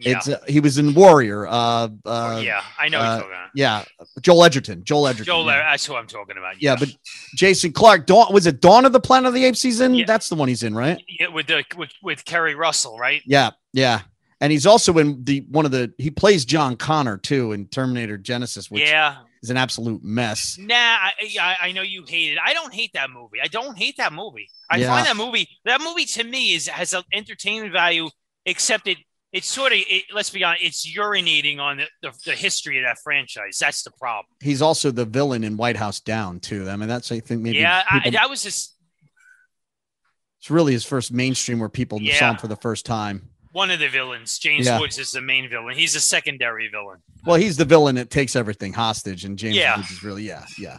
C: yeah.
B: it's uh, he was in Warrior. Uh, uh,
C: yeah, I know.
B: uh,
C: what you're talking about.
B: yeah, Joel Edgerton. Joel Edgerton.
C: Joel,
B: yeah.
C: that's who I'm talking about.
B: Yeah, but Jason Clarke. Dawn was it Dawn of the Planet of the Apes season?
C: Yeah.
B: That's the one he's in, right?
C: yeah, with the with, with Keri Russell, right?
B: Yeah, yeah. And he's also in the one of the he plays John Connor too in Terminator Genisys, which
C: yeah.
B: Is an absolute mess.
C: Nah, I, I I know you hate it. I don't hate that movie. I don't hate that movie. I
B: Yeah.
C: find that movie that movie to me is has an entertainment value, except it it's sort of it, let's be honest, it's urinating on the, the, the history of that franchise. That's the problem.
B: He's also the villain in White House Down too. I mean, that's I think maybe
C: yeah, I, that was just
B: it's really his first mainstream where people saw him for the first time.
C: One of the villains. James
B: Yeah.
C: Woods is the main villain. He's a secondary villain.
B: Well, he's the villain that takes everything hostage, and James
C: Yeah.
B: Woods is really yeah, yeah.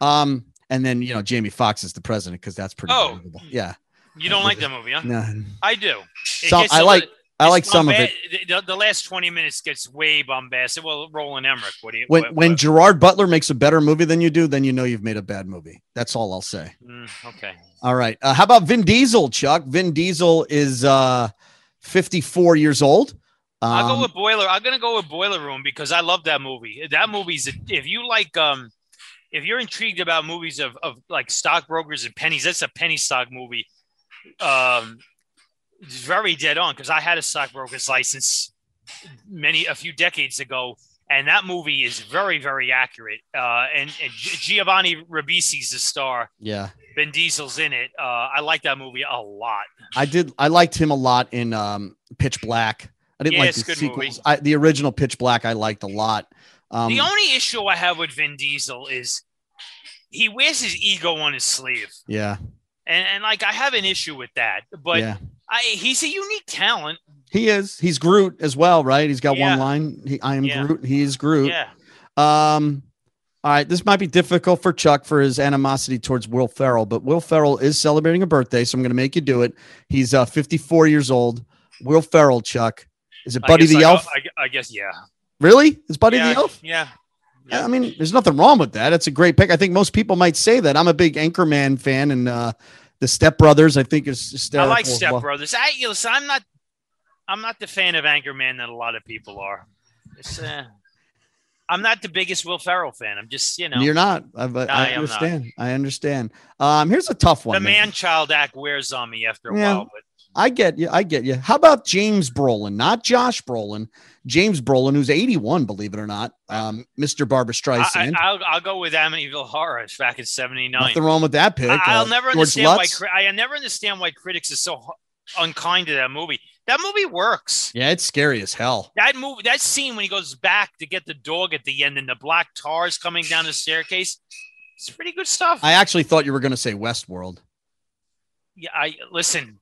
B: Um, and then you know Jamie Foxx is the president because that's pretty.
C: Oh.
B: believable. yeah.
C: You don't like that movie, huh?
B: No,
C: I do. Gets
B: like-
C: little-
B: I like some of it.
C: The, the last twenty minutes gets way bombastic. Well, Roland Emmerich. What do you?
B: When
C: what-
B: when
C: what-
B: Gerard Butler makes a better movie than you do, then you know you've made a bad movie. That's all I'll say.
C: Mm, okay.
B: All right. Uh, how about Vin Diesel, Chuck? Vin Diesel is uh 54 years old. Um,
C: I'll go with Boiler. I'm gonna go with Boiler Room because I love that movie. That movie's if you like um if you're intrigued about movies of, of like stockbrokers and pennies, that's a penny stock movie. Um it's very dead on because I had a stockbroker's license many a few decades ago, and that movie is very, very accurate. Uh and, and Giovanni Ribisi's the star.
B: yeah.
C: Vin Diesel's in it. Uh I like that movie a lot.
B: I did. I liked him a lot in um, Pitch Black. I didn't
C: Yeah,
B: like the
C: a good movie.
B: sequels. I, the original Pitch Black I liked a lot. Um,
C: the only issue I have with Vin Diesel is he wears his ego on his sleeve.
B: yeah,
C: And, and like I have an issue with that, but
B: yeah,
C: I, he's a unique talent.
B: he is. He's Groot as well, right? He's got
C: Yeah.
B: one line. He, I am
C: Yeah.
B: Groot. He is Groot.
C: Yeah.
B: Um, all right, this might be difficult for Chuck for his animosity towards Will Ferrell, but Will Ferrell is celebrating a birthday, so I'm going to make you do it. He's uh, 54 years old. Will Ferrell, Chuck, is it Buddy the
C: I,
B: Elf?
C: I, I guess yeah.
B: really? Is Buddy
C: yeah,
B: the Elf?
C: Yeah.
B: Yeah, I mean, there's nothing wrong with that. It's a great pick. I think most people might say that. I'm a big Anchorman fan, and uh, the Step Brothers, I think, is
C: I like Step
B: well.
C: Brothers. I you listen, I'm not I'm not the fan of Anchorman that a lot of people are. It's, uh, I'm not the biggest Will Ferrell fan. I'm just, you know,
B: You're not. I, but
C: I
B: I understand. I understand. Um, here's a tough one.
C: the
B: man.
C: child act wears on me after a
B: Yeah.
C: while, but
B: I get you. I get you. How about James Brolin? Not Josh Brolin. James Brolin, who's 81, believe it or not. Um, Mr. Barbara Streisand.
C: I, will I'll go with Amityville Horror back in '79.
B: Nothing wrong with that pick.
C: I, I'll
B: Uh,
C: never
B: George
C: understand why
B: Lutz.
C: I never understand why critics are so unkind to that movie. That movie works.
B: Yeah, it's scary as hell.
C: That movie, that scene when he goes back to get the dog at the end and the black tar is coming down the staircase. It's pretty good stuff.
B: I actually thought you were going to say Westworld.
C: yeah, I listen.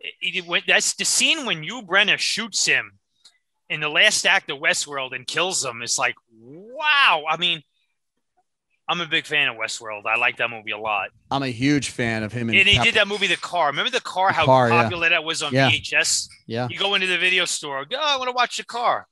C: It, it, that's the scene when Yul Brynner shoots him in the last act of Westworld and kills him. It's like, wow. I mean, I'm a big fan of Westworld. I like that movie a lot.
B: I'm a huge fan of him.
C: And, he Cap- did that movie, The Car. Remember The Car?
B: The
C: how
B: Car, yeah.
C: popular that was on
B: Yeah.
C: VHS.
B: Yeah.
C: You go into the video store. Oh, I want to watch The Car.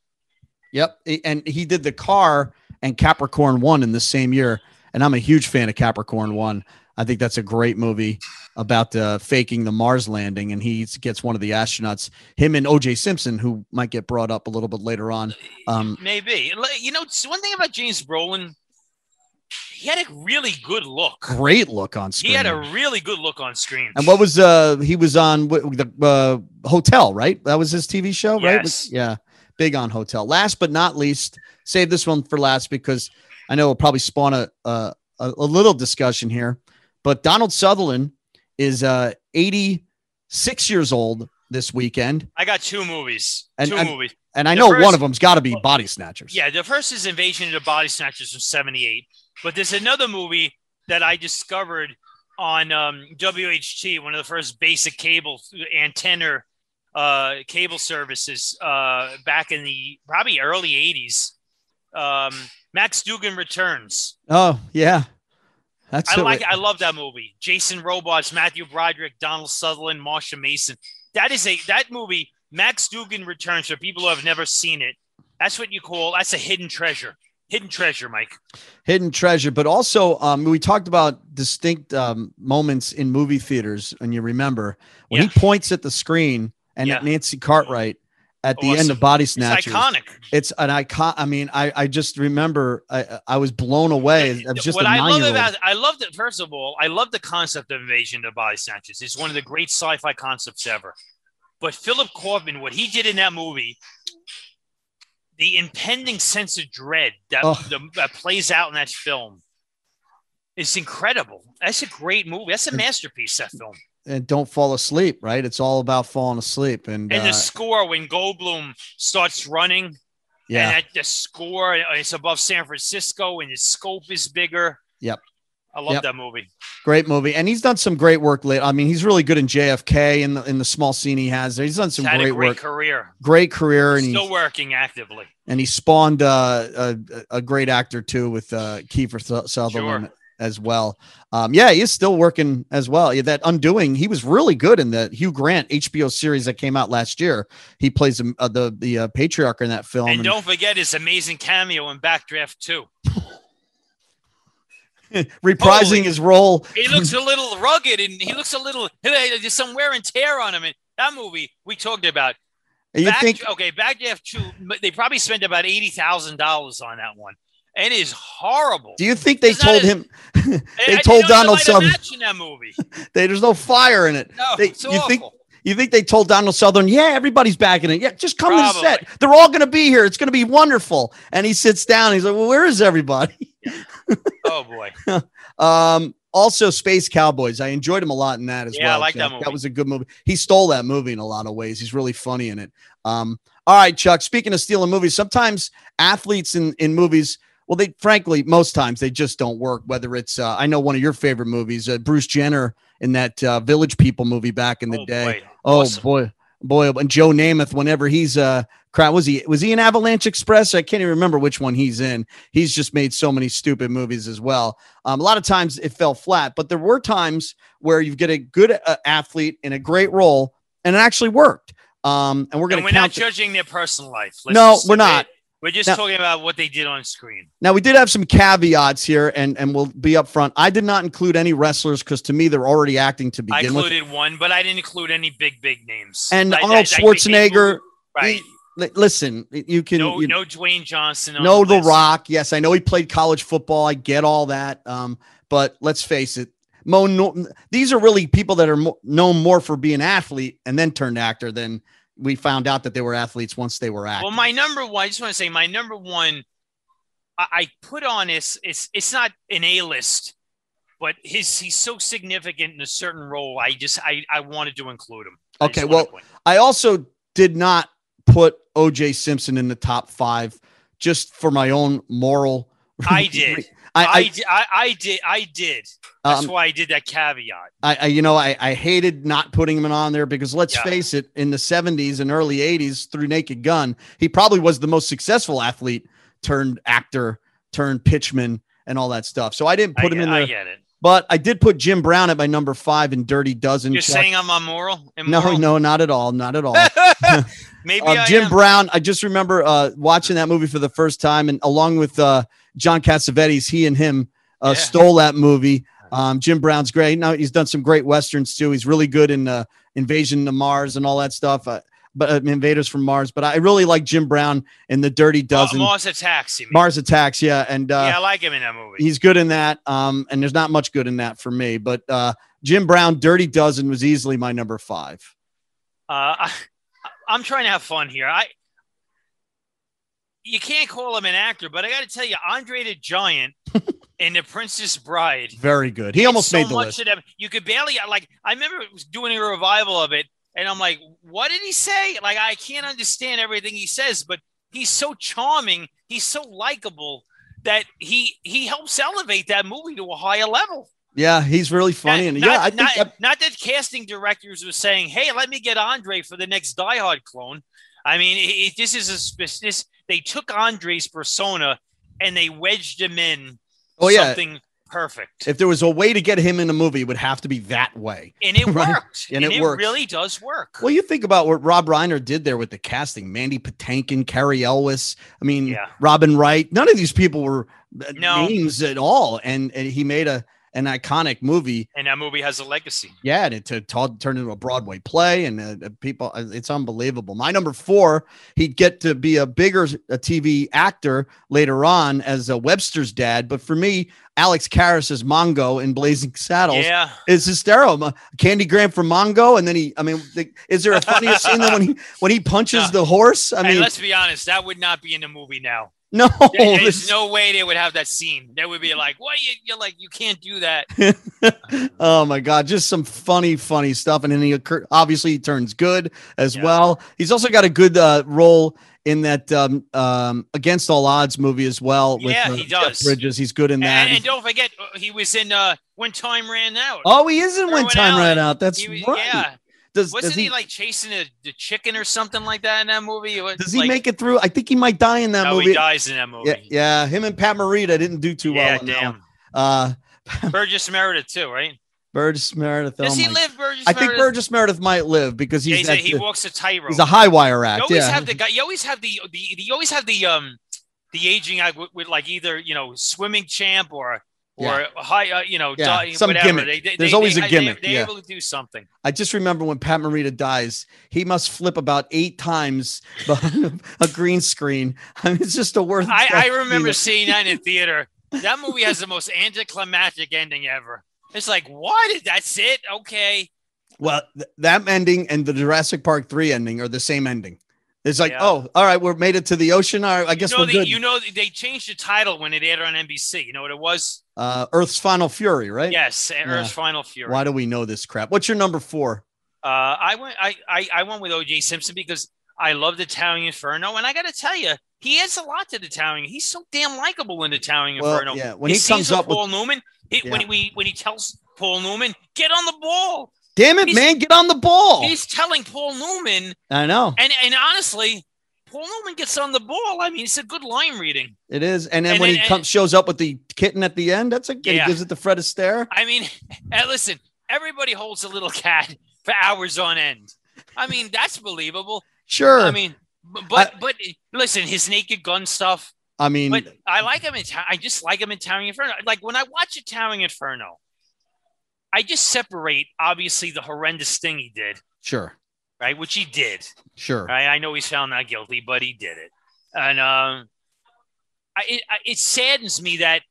B: Yep. And he did the car and Capricorn One in the same year. And I'm a huge fan of Capricorn One. I think that's a great movie about uh, faking the Mars landing. And he gets one of the astronauts, him and OJ Simpson, who might get brought up a little bit later on. Um,
C: Maybe. You know, one thing about James Brolin, he had a really good look.
B: great look on screen.
C: He had a really good look on screen.
B: and what was uh he was on the uh, hotel, right? That was his TV show, right?
C: Yes.
B: Yeah. Big on hotel. Last but not least, save this one for last because I know it'll probably spawn a a, a a little discussion here. But Donald Sutherland is uh 86 years old this weekend.
C: I got two movies.
B: And-
C: two
B: and-
C: movies.
B: And I
C: The
B: know
C: first-
B: one of them's got to be Body Snatchers.
C: Yeah, the first is Invasion of the Body Snatchers from 78. But there's another movie that I discovered on um, WHT, one of the first basic cable antenna uh, cable services uh, back in the probably early 80s. Um, Max Dugan Returns.
B: Oh, yeah. That's
C: I
B: it.
C: like I love that movie. Jason Robards, Matthew Broderick, Donald Sutherland, Marsha Mason. That is a that movie, Max Dugan Returns, for people who have never seen it. That's what you call that's a hidden treasure. Hidden treasure, Mike.
B: hidden treasure but also um, we talked about distinct um, moments in movie theaters and you remember when
C: Yeah.
B: he points at the screen and at nancy cartwright at oh, the end of body
C: It's
B: snatchers
C: iconic.
B: it's an icon i mean i i just remember i i was blown away i was just
C: what I love about I love that first of all, I love the concept of invasion of body snatchers. It's one of the great sci-fi concepts ever. But Philip Kaufman, what he did in that movie, the impending sense of dread that,
B: Ugh.
C: the, that plays out in that film is incredible. That's a great movie. That's a masterpiece. That film
B: and don't fall asleep right it's all about falling asleep and,
C: and
B: uh,
C: the score when Goldblum starts running
B: yeah
C: and at the score uh, it's above San Francisco and the scope is bigger.
B: Yep.
C: I love
B: Yep.
C: that movie.
B: great movie and he's done some great work late i mean he's really good in jfk in the in the small scene he has there he's done some
C: He's
B: great,
C: great
B: work
C: career.
B: great career and he's
C: Still working actively.
B: and he spawned uh, a a great actor too with uh, Kiefer Su- Sutherland
C: Sure.
B: As well. Um, yeah, he is still working as well. Yeah, that Undoing, he was really good in the Hugh Grant HBO series that came out last year. He plays um, uh, the the uh, patriarch in that film.
C: And
B: and
C: don't forget his amazing cameo in Backdraft 2.
B: reprising
C: Holy-
B: his role.
C: He looks a little rugged and he looks a little, there's some wear and tear on him. And that movie we talked about.
B: You
C: Back,
B: think
C: okay, Backdraft 2, they probably spent about $80,000 on that one. And it is horrible.
B: do you think they
C: It's
B: told
C: a-
B: him they
C: I
B: told Donald
C: they
B: Sutherland
C: matched in that movie.
B: they, there's no fire in it?
C: No,
B: They-
C: it's
B: you
C: awful.
B: think you think they told Donald Sutherland, yeah, everybody's back in it. Yeah, just come to the set. They're all going to be here. It's going to be wonderful. And he sits down. he's like, well, where is everybody?
C: oh boy.
B: Um, also Space Cowboys. I enjoyed him a lot in that as
C: Yeah, I
B: well.
C: like that movie.
B: That was a good movie. He stole that movie in a lot of ways. He's really funny in it. Um, all right, Chuck. Speaking of stealing movies, sometimes athletes in in movies, well, they frankly most times they just don't work. Whether it's uh, I know one of your favorite movies, uh, Bruce Jenner in that uh, Village People movie back in the
C: oh,
B: day.
C: boy.
B: Oh
C: Awesome.
B: boy, boy, and Joe Namath. Whenever he's uh, crowd was he was he in Avalanche Express? I can't even remember which one he's in. He's just made so many stupid movies as well. Um, a lot of times it fell flat, but there were times where you get a good uh, athlete in a great role, and it actually worked. Um, and we're going to
C: we're not judging their personal life. Let's
B: No, we're not.
C: We're just
B: Now-
C: talking about what they did on screen.
B: now we did have some caveats here, and and we'll be upfront. I did not include any wrestlers because to me they're already acting to begin with.
C: I included one, but I didn't include any big, big names.
B: And
C: I-
B: Arnold
C: I
B: Schwarzenegger.
C: right?
B: Li- Listen, you can
C: No,
B: you-
C: no Dwayne Johnson. On
B: No,
C: the
B: The
C: list.
B: Rock. Yes, I know he played college football. I get all that. Um, but let's face it, Mo. No, these are really people that are mo- known more for being athlete and then turned actor than we found out that they were athletes once they were actors.
C: Well, my number one. I just want to say my number one. I, I put on this. It's it's not an A list, but his he's so significant in a certain role. I just I I wanted to include him.
B: Okay, well, I also did not put O.J. Simpson in the top five just for my own moral.
C: I did.
B: I,
C: I,
B: I,
C: I, did. I did. That's
B: um,
C: why I did that caveat.
B: I, I you know, I, I hated not putting him on there because let's
C: Yeah.
B: face it, in the 70s and early 80s through Naked Gun, he probably was the most successful athlete turned actor turned pitchman and all that stuff. So I didn't put
C: I,
B: him in
C: get- I
B: there,
C: get it.
B: but I did put Jim Brown at my number five in Dirty Dozen.
C: You're saying I'm immoral?
B: no,
C: immoral?
B: no, not at all, not at all.
C: Maybe
B: Uh,
C: I
B: Jim
C: am.
B: Brown. I just remember uh, watching that movie for the first time, and along with uh, John Cassavetes, he and him uh,
C: Yeah.
B: stole that movie. Um, Jim Brown's great. Now he's done some great westerns too. He's really good in uh, Invasion to Mars and all that stuff. Uh, but uh, Invaders from Mars. But I really like Jim Brown in the Dirty
C: Uh,
B: Dozen.
C: Mars Attacks.
B: Mars Attacks, yeah, and uh,
C: yeah, I like him in that movie.
B: he's good in that. Um, and there's not much good in that for me. But uh, Jim Brown, Dirty Dozen was easily my number five.
C: Uh, I, I'm trying to have fun here. I you can't call him an actor, but I got to tell you, Andre the Giant in The Princess Bride.
B: Very good. He almost
C: so
B: made the
C: much
B: list.
C: of them. You could barely like. I remember was doing a revival of it, and I'm like, what did he say? Like, I can't understand everything he says, but he's so charming. He's so likable that he he helps elevate that movie to a higher level.
B: Yeah, he's really funny. And
C: not,
B: yeah, I think
C: not,
B: that-
C: not that casting directors were saying, "Hey, let me get Andre for the next Die Hard clone." I mean, it, it- this is a this. They took Andre's persona and they wedged him in.
B: Oh, yeah.
C: something perfect,
B: if there was a way to get him in a movie, it would have to be that way.
C: and it
B: Right.
C: worked.
B: And it works.
C: really does work.
B: Well, you think about what Rob Reiner did there with the casting: Mandy Patinkin, Cary Elwes. I mean,
C: Yeah.
B: Robin Wright. None of these people were uh,
C: No.
B: names at all, and, and he made a an iconic movie.
C: and that movie has a legacy.
B: Yeah, and it t- t- turned into a Broadway play, and uh, uh, people, uh, it's unbelievable. My number four, he'd get to be a bigger a TV actor later on as a Webster's dad, but for me, Alex Karras as Mongo in Blazing Saddles
C: Yeah,
B: is hysterical. Candygram from Mongo, and then he, I mean, the, is there a funnier scene than when he when he punches
C: No.
B: the horse? I
C: and
B: mean,
C: let's be honest, that would not be in the movie now.
B: No,
C: There- There's no way they would have that scene. They would be like, "What? You, you're like, you can't do that."
B: oh my god, just some funny, funny stuff. And then he occur- obviously he turns good as
C: Yeah.
B: well. He's also got a good uh, role in that um, um, Against All Odds movie as well.
C: Yeah,
B: uh,
C: he
B: Jeff
C: does.
B: Bridges, he's good in that.
C: And, and don't forget, uh, he was in uh, When Time Ran Out.
B: oh, he is in When Time Ran Out. That's
C: was-
B: right.
C: Yeah,
B: Does,
C: wasn't
B: does
C: he,
B: he,
C: like chasing a, the chicken or something like that in that movie? Was
B: does he
C: like-
B: make it through? I think he might die in that
C: No,
B: movie.
C: he dies in that movie.
B: Yeah, yeah, him and Pat Morita didn't do too well.
C: Yeah,
B: one.
C: damn.
B: Uh,
C: Burgess Meredith too, right?
B: Burgess Meredith.
C: Does
B: oh
C: he live, Burgess?
B: I think Burgess Meredith might live because
C: Yeah,
B: he's
C: he's a, he walks a tightrope.
B: he's a high wire act.
C: You always
B: Yeah,
C: have the guy. You always have the the you always have the um the aging act with, with like either you know swimming champ or or
B: Yeah.
C: high uh, you know
B: Yeah, some
C: whatever.
B: gimmick.
C: They, they,
B: There's
C: they-
B: always a gimmick,
C: They, are
B: yeah.
C: able to do something.
B: I just remember when Pat Morita dies, he must flip about eight times behind a green screen. I mean, it's just a worth.
C: I, I remember seeing that in theater. That movie has the most anticlimactic ending ever. It's like, what? That's it? Okay.
B: Well, th- that ending and the Jurassic Park three ending are the same ending. It's like,
C: Yeah.
B: oh, all right, we're made it to the ocean. All right, I guess
C: you know,
B: we're
C: the,
B: good.
C: you know, they changed the title when it aired on NBC. You know what it was?
B: uh, Earth's Final Fury, right?
C: Yes, Earth's Final Fury.
B: Why do we know this crap? What's your number four?
C: Uh, I went. I, I I went with O.J. Simpson because I love the Towering Inferno, and I got to tell you, he adds a lot to the Towering. He's so damn likable in the Towering
B: Well,
C: Inferno.
B: yeah, when
C: His
B: he comes up with-
C: Paul Newman, when
B: Yeah.
C: we when he tells Paul Newman, get on the ball.
B: Damn it,
C: He's-
B: man, get on the ball.
C: He's telling Paul Newman,
B: I know
C: and and honestly, Paul Newman gets on the ball. I mean, it's a good line reading.
B: it is. And then
C: And
B: when
C: then-
B: he
C: and-
B: comes, shows up with the kitten at the end, that's a he
C: Yeah.
B: gives it to Fred Astaire.
C: I mean, eh, listen, everybody holds a little cat for hours on end. I mean, that's believable.
B: Sure.
C: I mean, but but listen, his naked gun stuff.
B: I mean,
C: But I like him in. I just like him in Towering Inferno. Like when I watch a Towering Inferno, I just separate obviously the horrendous thing he did,
B: sure,
C: right? Which he did.
B: sure.
C: Right? I know he's found not guilty, but he did it. And um, I, it, I- it saddens me that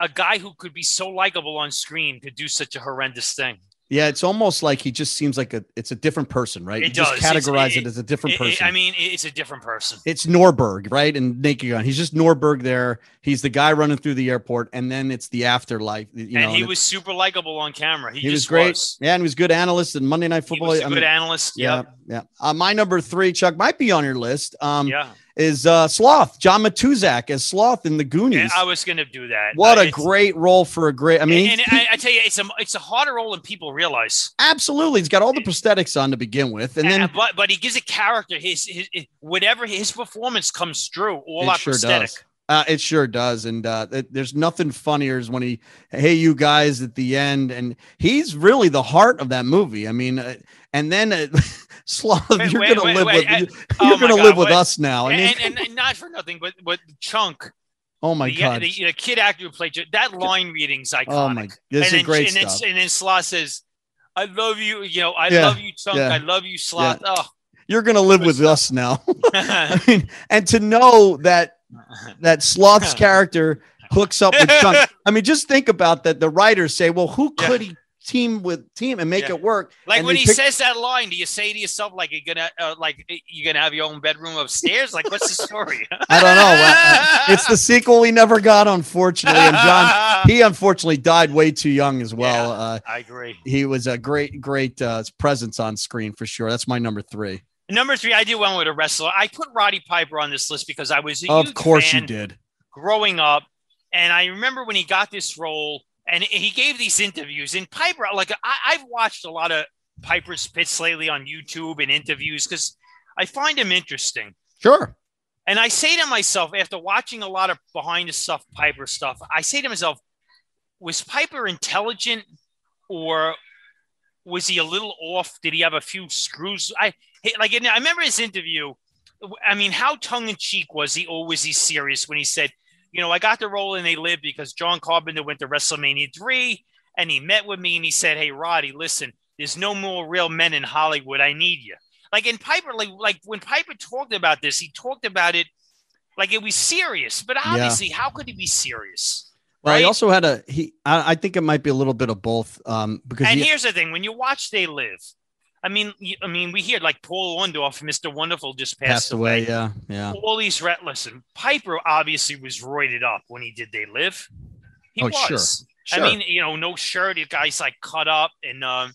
C: a guy who could be so likable on screen could do such a horrendous thing.
B: Yeah, it's almost like he just seems like a it's a different person, right?
C: It
B: you just
C: does. It's-
B: categorize
C: it-
B: it, as a different
C: It-
B: person.
C: I mean, it's a different person.
B: it's Nordberg, right? And Naked Gun. He's just Nordberg there. He's the guy running through the airport, and then it's the afterlife. You know,
C: and he
B: and
C: was super likable on camera. He,
B: he was great.
C: was.
B: Yeah, and he was good analyst in Monday Night
C: He
B: Football.
C: was a
B: I
C: good
B: mean,
C: analyst.
B: yeah,
C: Yep.
B: yeah. Uh, my number three, Chuck, might be on your list. Um,
C: yeah.
B: Is uh, Sloth, John Matuszak as Sloth in the Goonies.
C: Yeah, I was gonna do that.
B: what
C: Uh,
B: a great role for a great. I mean,
C: and,
B: he-
C: I, I tell you, it's a it's a harder role than people realize.
B: absolutely, he's got all the prosthetics on to begin with, and then
C: And- but but he gives a character his, his, his whatever his performance comes through all out
B: sure
C: prosthetic.
B: does. Uh, it sure does, and uh, it- there's nothing funnier is when he, hey, you guys at the end, and he's really the heart of that movie. I mean, uh, and then uh, Sloth,
C: Wait,
B: you're gonna live
C: wait,
B: with
C: uh, oh
B: you're
C: my
B: gonna live with us now. I mean,
C: and, and, and not for nothing, but but Chunk,
B: oh my
C: the,
B: god,
C: the, the kid actor who played that line reading's iconic.
B: oh my, this
C: and
B: is
C: then,
B: great
C: and then,
B: stuff.
C: and then Sloth says, "I love you, you know, I
B: Yeah,
C: love you, Chunk,
B: yeah.
C: I love you, Sloth."
B: Oh, you're gonna live with us now. I mean, and to know that
C: Oh,
B: that Sloth's character hooks up with Chunk. I mean, just think about that. The writers say, well, who
C: Yeah.
B: could he team with team and make
C: Yeah.
B: it work?
C: like when he
B: pick-
C: says that line, do you say to yourself like you're gonna uh, like you're gonna have your own bedroom upstairs? Like, what's the story?
B: I don't know. It's the sequel we never got, unfortunately. And John, he unfortunately died way too young as well. Uh,
C: I agree.
B: he was a great, great uh, presence on screen for sure. That's my number three.
C: Number three, I did one with a wrestler. I put Roddy Piper on this list because I was
B: Of course you did.
C: growing up, and I remember when he got this role, and he gave these interviews. And Piper, like I, I've watched a lot of Piper's pits lately on YouTube and interviews because I find him interesting.
B: Sure.
C: And I say to myself, after watching a lot of behind the stuff Piper stuff, I say to myself, was Piper intelligent or was he a little off? Did he have a few screws? I like I remember his interview. I mean, how tongue in cheek was he, or was he serious when he said, "You know, I got the role and they Live because John Carpenter went to WrestleMania three and he met with me and he said, "Hey, Roddy, listen, there's no more real men in Hollywood. I need you." Like in Piper, like like when Piper talked about this, he talked about it like it was serious. But obviously, how could he be serious?
B: Well, he also had a he. I, I think it might be a little bit of both. Um, because
C: And
B: he,
C: here's the thing: when you watch They Live, I mean, I mean, we hear like Paul Orndorff, Mr. Wonderful, just passed,
B: passed away. Yeah, yeah.
C: All these ret. Listen, Piper obviously was roided up when he did They Live. He
B: Oh,
C: was.
B: sure. Sure.
C: I mean, you know, no shirt. The guy's like cut up, and um,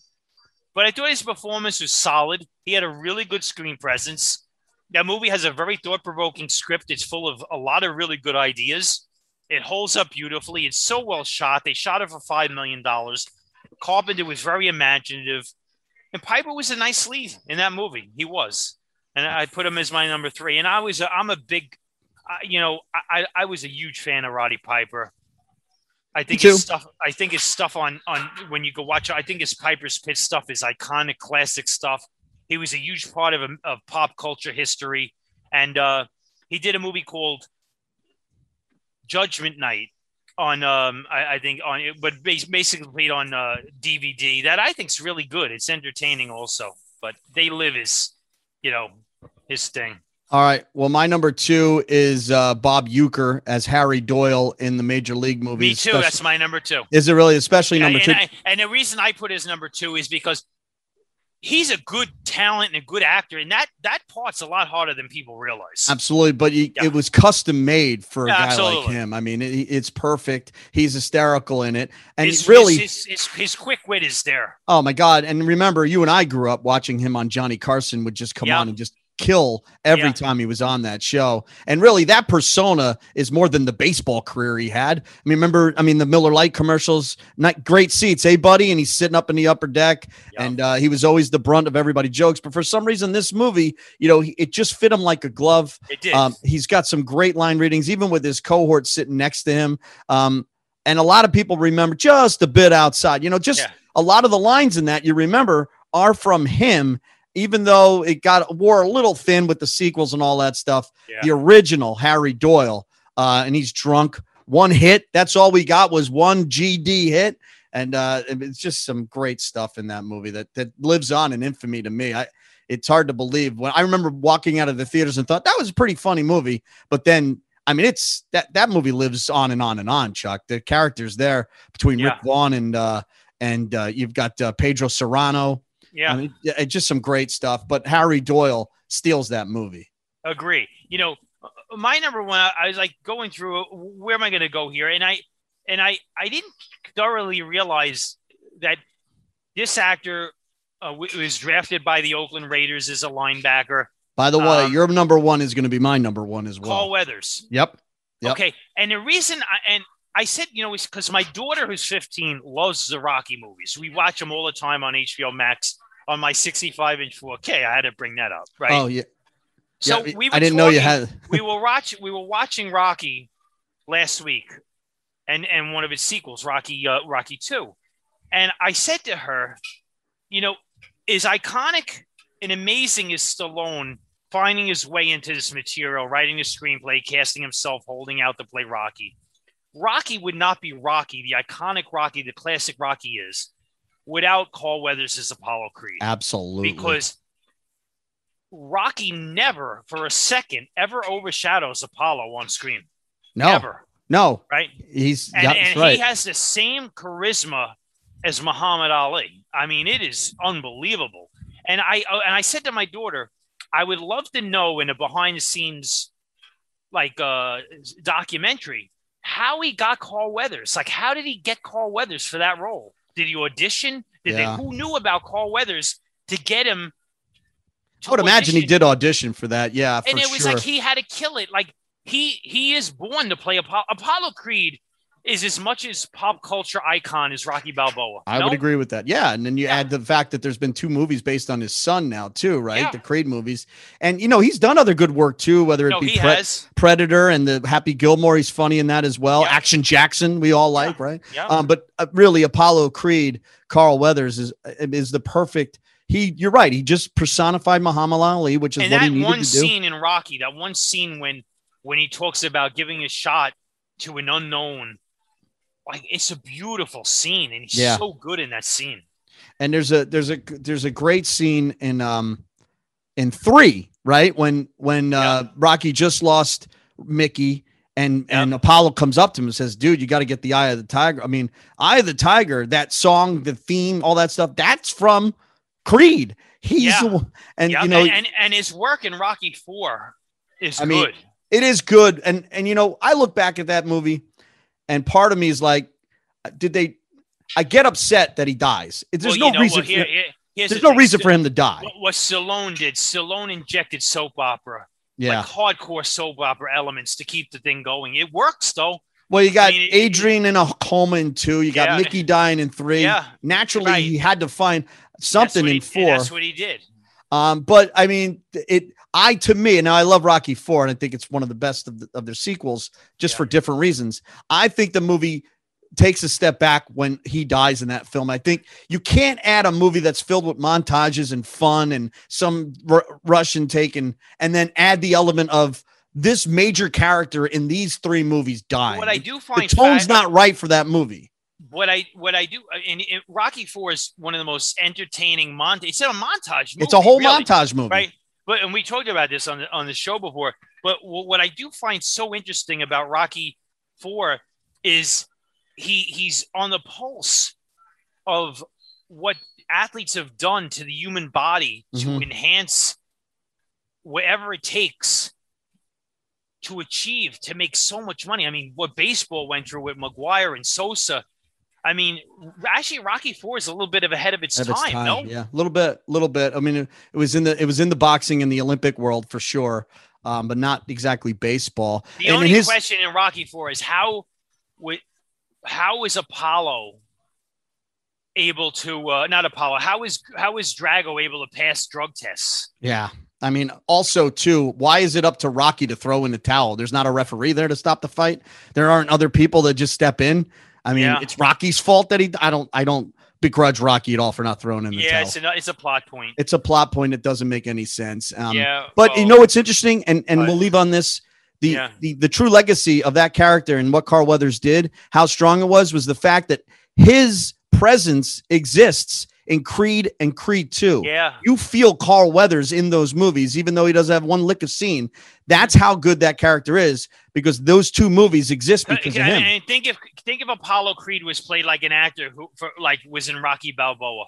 C: but I thought his performance was solid. He had a really good screen presence. That movie has a very thought-provoking script. It's full of a lot of really good ideas. It holds up beautifully. It's so well shot. They shot it for five million dollars. Carpenter was very imaginative, and Piper was a nice lead in that movie. He was, and I put him as my number three. And I was, a, I'm a big, uh, you know, I, I was a huge fan of Roddy Piper. I think his stuff. I think his stuff on on when you go watch. I think his Piper's Pit stuff is iconic, classic stuff. He was a huge part of of pop culture history, and uh, he did a movie called Judgment Night on um I, I think on it, but basically played on uh, DVD that I think's really good. It's entertaining also, but They Live is, you know, his thing.
B: All right. Well, my number two is uh, Bob Uecker as Harry Doyle in the Major League movie
C: Me too.
B: especially-
C: That's my number two.
B: is it really? Especially number
C: and,
B: two.
C: I- and the reason I put his number two is because he's a good talent and a good actor, and that that part's a lot harder than people realize.
B: Absolutely, but he,
C: Yeah.
B: it was custom made for a
C: Yeah,
B: guy like him. I mean, it, it's perfect. He's hysterical in it, and
C: his,
B: really,
C: his, his, his, his quick wit is there.
B: oh my god! And remember, you and I grew up watching him on Johnny Carson. Would just come
C: Yeah.
B: on and just kill every
C: Yeah.
B: time he was on that show. And really, that persona is more than the baseball career he had. I mean, remember, I mean, the Miller Lite commercials, not great seats, hey buddy, and he's sitting up in the upper deck,
C: Yeah.
B: and uh, he was always the brunt of everybody's jokes. But for some reason, this movie, you know, it just fit him like a glove.
C: It did.
B: Um, he's got some great line readings, even with his cohort sitting next to him. Um, and a lot of people remember just a bit outside. You know, just
C: Yeah.
B: a lot of the lines in that you remember are from him, even though it got wore a little thin with the sequels and all that stuff.
C: Yeah.
B: The original Harry Doyle, uh, and he's drunk. One hit. That's all we got was one GD hit. And uh, it's just some great stuff in that movie that that lives on in infamy to me. I it's hard to believe when I remember walking out of the theaters and thought that was a pretty funny movie, but then I mean it's that that movie lives on and on and on. Chuck, the characters there between Rick
C: Yeah.
B: Vaughn and uh, and uh, you've got uh, Pedro Cerrano.
C: Yeah.
B: I mean, just some great stuff. But Harry Doyle steals that movie.
C: Agree. You know, my number one. I- was like going through where am I going to go here, and I and I I didn't thoroughly realize that this actor uh, was drafted by the Oakland Raiders as a linebacker.
B: By the way,
C: Um,
B: your number one is going to be my number one as well.
C: Carl Weathers.
B: Yep. Yep.
C: Okay, and the reason, I, and I said, you know, is because my daughter, who's 15, loves the Rocky movies. We watch them all the time on HBO Max on my 65 inch 4K. I had to bring that up, right?
B: Oh yeah.
C: so
B: yeah,
C: we were
B: I didn't know you had.
C: we were watching we were watching Rocky last week, and and one of its sequels, Rocky uh, Rocky Two, and I said to her, you know, is iconic and amazing as Stallone finding his way into this material, writing a screenplay, casting himself, holding out to play Rocky. Rocky would not be Rocky, the iconic Rocky, the classic Rocky is, without Carl Weathers as Apollo Creed
B: Absolutely.
C: because Rocky never, for a second, ever overshadows Apollo on screen.
B: no,
C: Never,
B: no,
C: right?
B: he's
C: And, and
B: right.
C: he has the same charisma as Muhammad Ali. I mean, it is unbelievable. And I uh, and I said to my daughter, I would love to know in a behind the scenes like uh documentary how he got Carl Weathers. Like, how did he get Carl Weathers for that role? Did he audition? Did
B: Yeah.
C: they who knew about Carl Weathers to get him? to
B: I would imagine he did audition for that. Yeah, for
C: and it was
B: sure.
C: like he had to kill it. Like he he is born to play Apollo. Apollo Creed is as much as pop culture icon as Rocky Balboa.
B: I
C: No?
B: would agree with that. Yeah, and then you
C: Yeah.
B: add the fact that there's been two movies based on his son now too, right?
C: Yeah.
B: The Creed movies, and you know he's done other good work too, whether it
C: No,
B: be Pre- Predator and the Happy Gilmore. He's funny in that as well.
C: Yeah.
B: Action Jackson, we all like, right?
C: Yeah.
B: Um, but uh, really, Apollo Creed, Carl Weathers is uh, is the perfect. He, you're right. He just personified Muhammad Ali, which is
C: and
B: what he
C: that
B: needed
C: one
B: to do.
C: scene in Rocky, that one scene when when he talks about giving a shot to an unknown, like it's a beautiful scene, and he's
B: Yeah.
C: so good in that scene.
B: and there's a there's a there's a great scene in um in three right? When when uh rocky just lost mickey and and apollo comes up to him and says dude you got to get the eye of the tiger. I mean eye of the tiger that song the theme all that stuff that's from creed. He's
C: Yeah.
B: the one- and
C: yeah,
B: you know
C: and, and and his work in Rocky Four is
B: I mean, it is good. And and you know i look back at that movie and part of me is like did they i get upset that he dies there's
C: Well,
B: no
C: you know,
B: reason
C: well, here-
B: for,
C: here-
B: there's
C: the
B: no
C: thing.
B: reason for him to die
C: what, what Stallone did, Stallone injected soap opera,
B: yeah
C: like hardcore soap opera elements to keep the thing going. It works though.
B: Well, you got
C: I mean,
B: Adrian in a coma in two. You got
C: Yeah.
B: Mickey dying in three.
C: Yeah,
B: Naturally,
C: right.
B: he had to find something
C: what
B: in
C: he-
B: four.
C: That's what he did.
B: Um, but I mean, it. I to me, and I love Rocky Four, and I think it's one of the best of, the, of their sequels, just
C: Yeah.
B: for different reasons. I think the movie takes a step back when he dies in that film. I think you can't add a movie that's filled with montages and fun and some r- Russian take and then add the element of this major character in these three movies dying.
C: What I do find the
B: tone's
C: fa-
B: not right for that movie.
C: What I what I do in, in Rocky Four is one of the most entertaining montage. It's a montage.
B: It's a whole
C: really,
B: montage movie.
C: right? But and we talked about this on the on the show before. But wh- what I do find so interesting about Rocky Four is he he's on the pulse of what athletes have done to the human body to
B: Mhm.
C: enhance whatever it takes to achieve to make so much money. I mean, what baseball went through with McGwire and Sosa. I mean, actually, Rocky Four is a little bit of ahead of its,
B: Of
C: time,
B: its time,
C: No,
B: yeah, a little bit, a little bit. I mean, it, it was in the it was in the boxing and the Olympic world for sure, um, but not exactly baseball.
C: The
B: and
C: only
B: his,
C: question in Rocky Four is how would how is Apollo able to uh, not Apollo? How is how is Drago able to pass drug tests?
B: yeah. I mean, also too, why is it up to Rocky to throw in the towel? There's not a referee there to stop the fight. There aren't other people that just step in. I mean,
C: Yeah.
B: it's Rocky's fault that he. I don't. I don't begrudge Rocky at all for not throwing in the
C: Yeah,
B: towel.
C: it's a it's a plot point.
B: it's a plot point that doesn't make any sense. Um,
C: yeah,
B: But you
C: oh,
B: know what's interesting, and and
C: What?
B: we'll leave on this. The,
C: Yeah.
B: the the true legacy of that character and what Carl Weathers did, how strong it was, was the fact that his presence exists in Creed and Creed 2.
C: yeah,
B: You feel Carl Weathers in those movies, even though he doesn't have one lick of scene. That's how good that character is because those two movies exist uh, because of him.
C: and think if think if Apollo Creed was played like an actor who for like was in Rocky Balboa,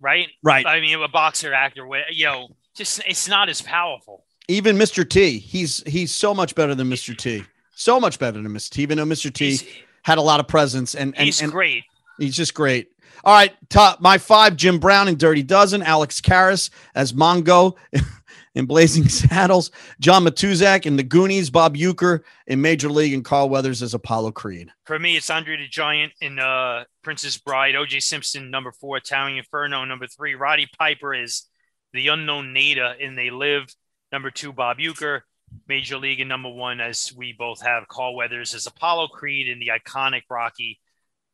C: right?
B: Right.
C: I mean, a boxer actor. You know, just it's not as powerful.
B: Even Mr. T, he's he's so much better than Mr. T. So much better than Mr. T. Even though Mr. T
C: He's,
B: had a lot of presence and and,
C: he's
B: and
C: great.
B: He's just great. All right, top my five: Jim Brown and Dirty Dozen, Alex Karras as Mongo, in Blazing Saddles, John Matuszak in The Goonies, Bob Uecker in Major League, and Carl Weathers as Apollo Creed.
C: For me, it's Andre the Giant in uh, Princess Bride, O.J. Simpson, number four, Italian Inferno, number three, Roddy Piper is the unknown Nada in They Live, number two, Bob Uecker, Major League, and number one, as we both have, Carl Weathers as Apollo Creed in the iconic Rocky,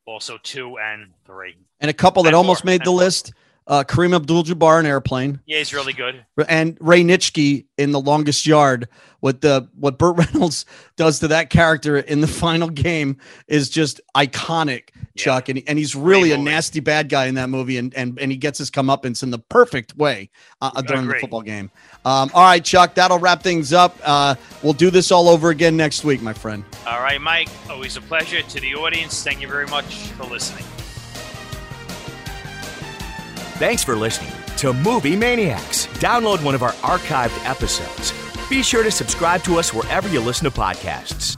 C: also two and three.
B: And a couple that
C: And
B: almost
C: more,
B: made the list uh, Kareem Abdul Jabbar in Airplane.
C: Yeah, he's really good.
B: and Ray Nitschke in The Longest Yard. What the what Burt Reynolds does to that character in the final game is just iconic,
C: Yeah.
B: Chuck. And, and he's really
C: Great
B: a
C: movie.
B: nasty bad guy in that movie, and and, and he gets his comeuppance in the perfect way uh, during the football game. Um, all right, Chuck, that'll wrap things up. Uh, we'll do this all over again next week, my friend.
C: All right, Mike, always a pleasure. To the audience, thank you very much for listening.
A: Thanks for listening to Movie Maniacs. Download one of our archived episodes. Be sure to subscribe to us wherever you listen to podcasts.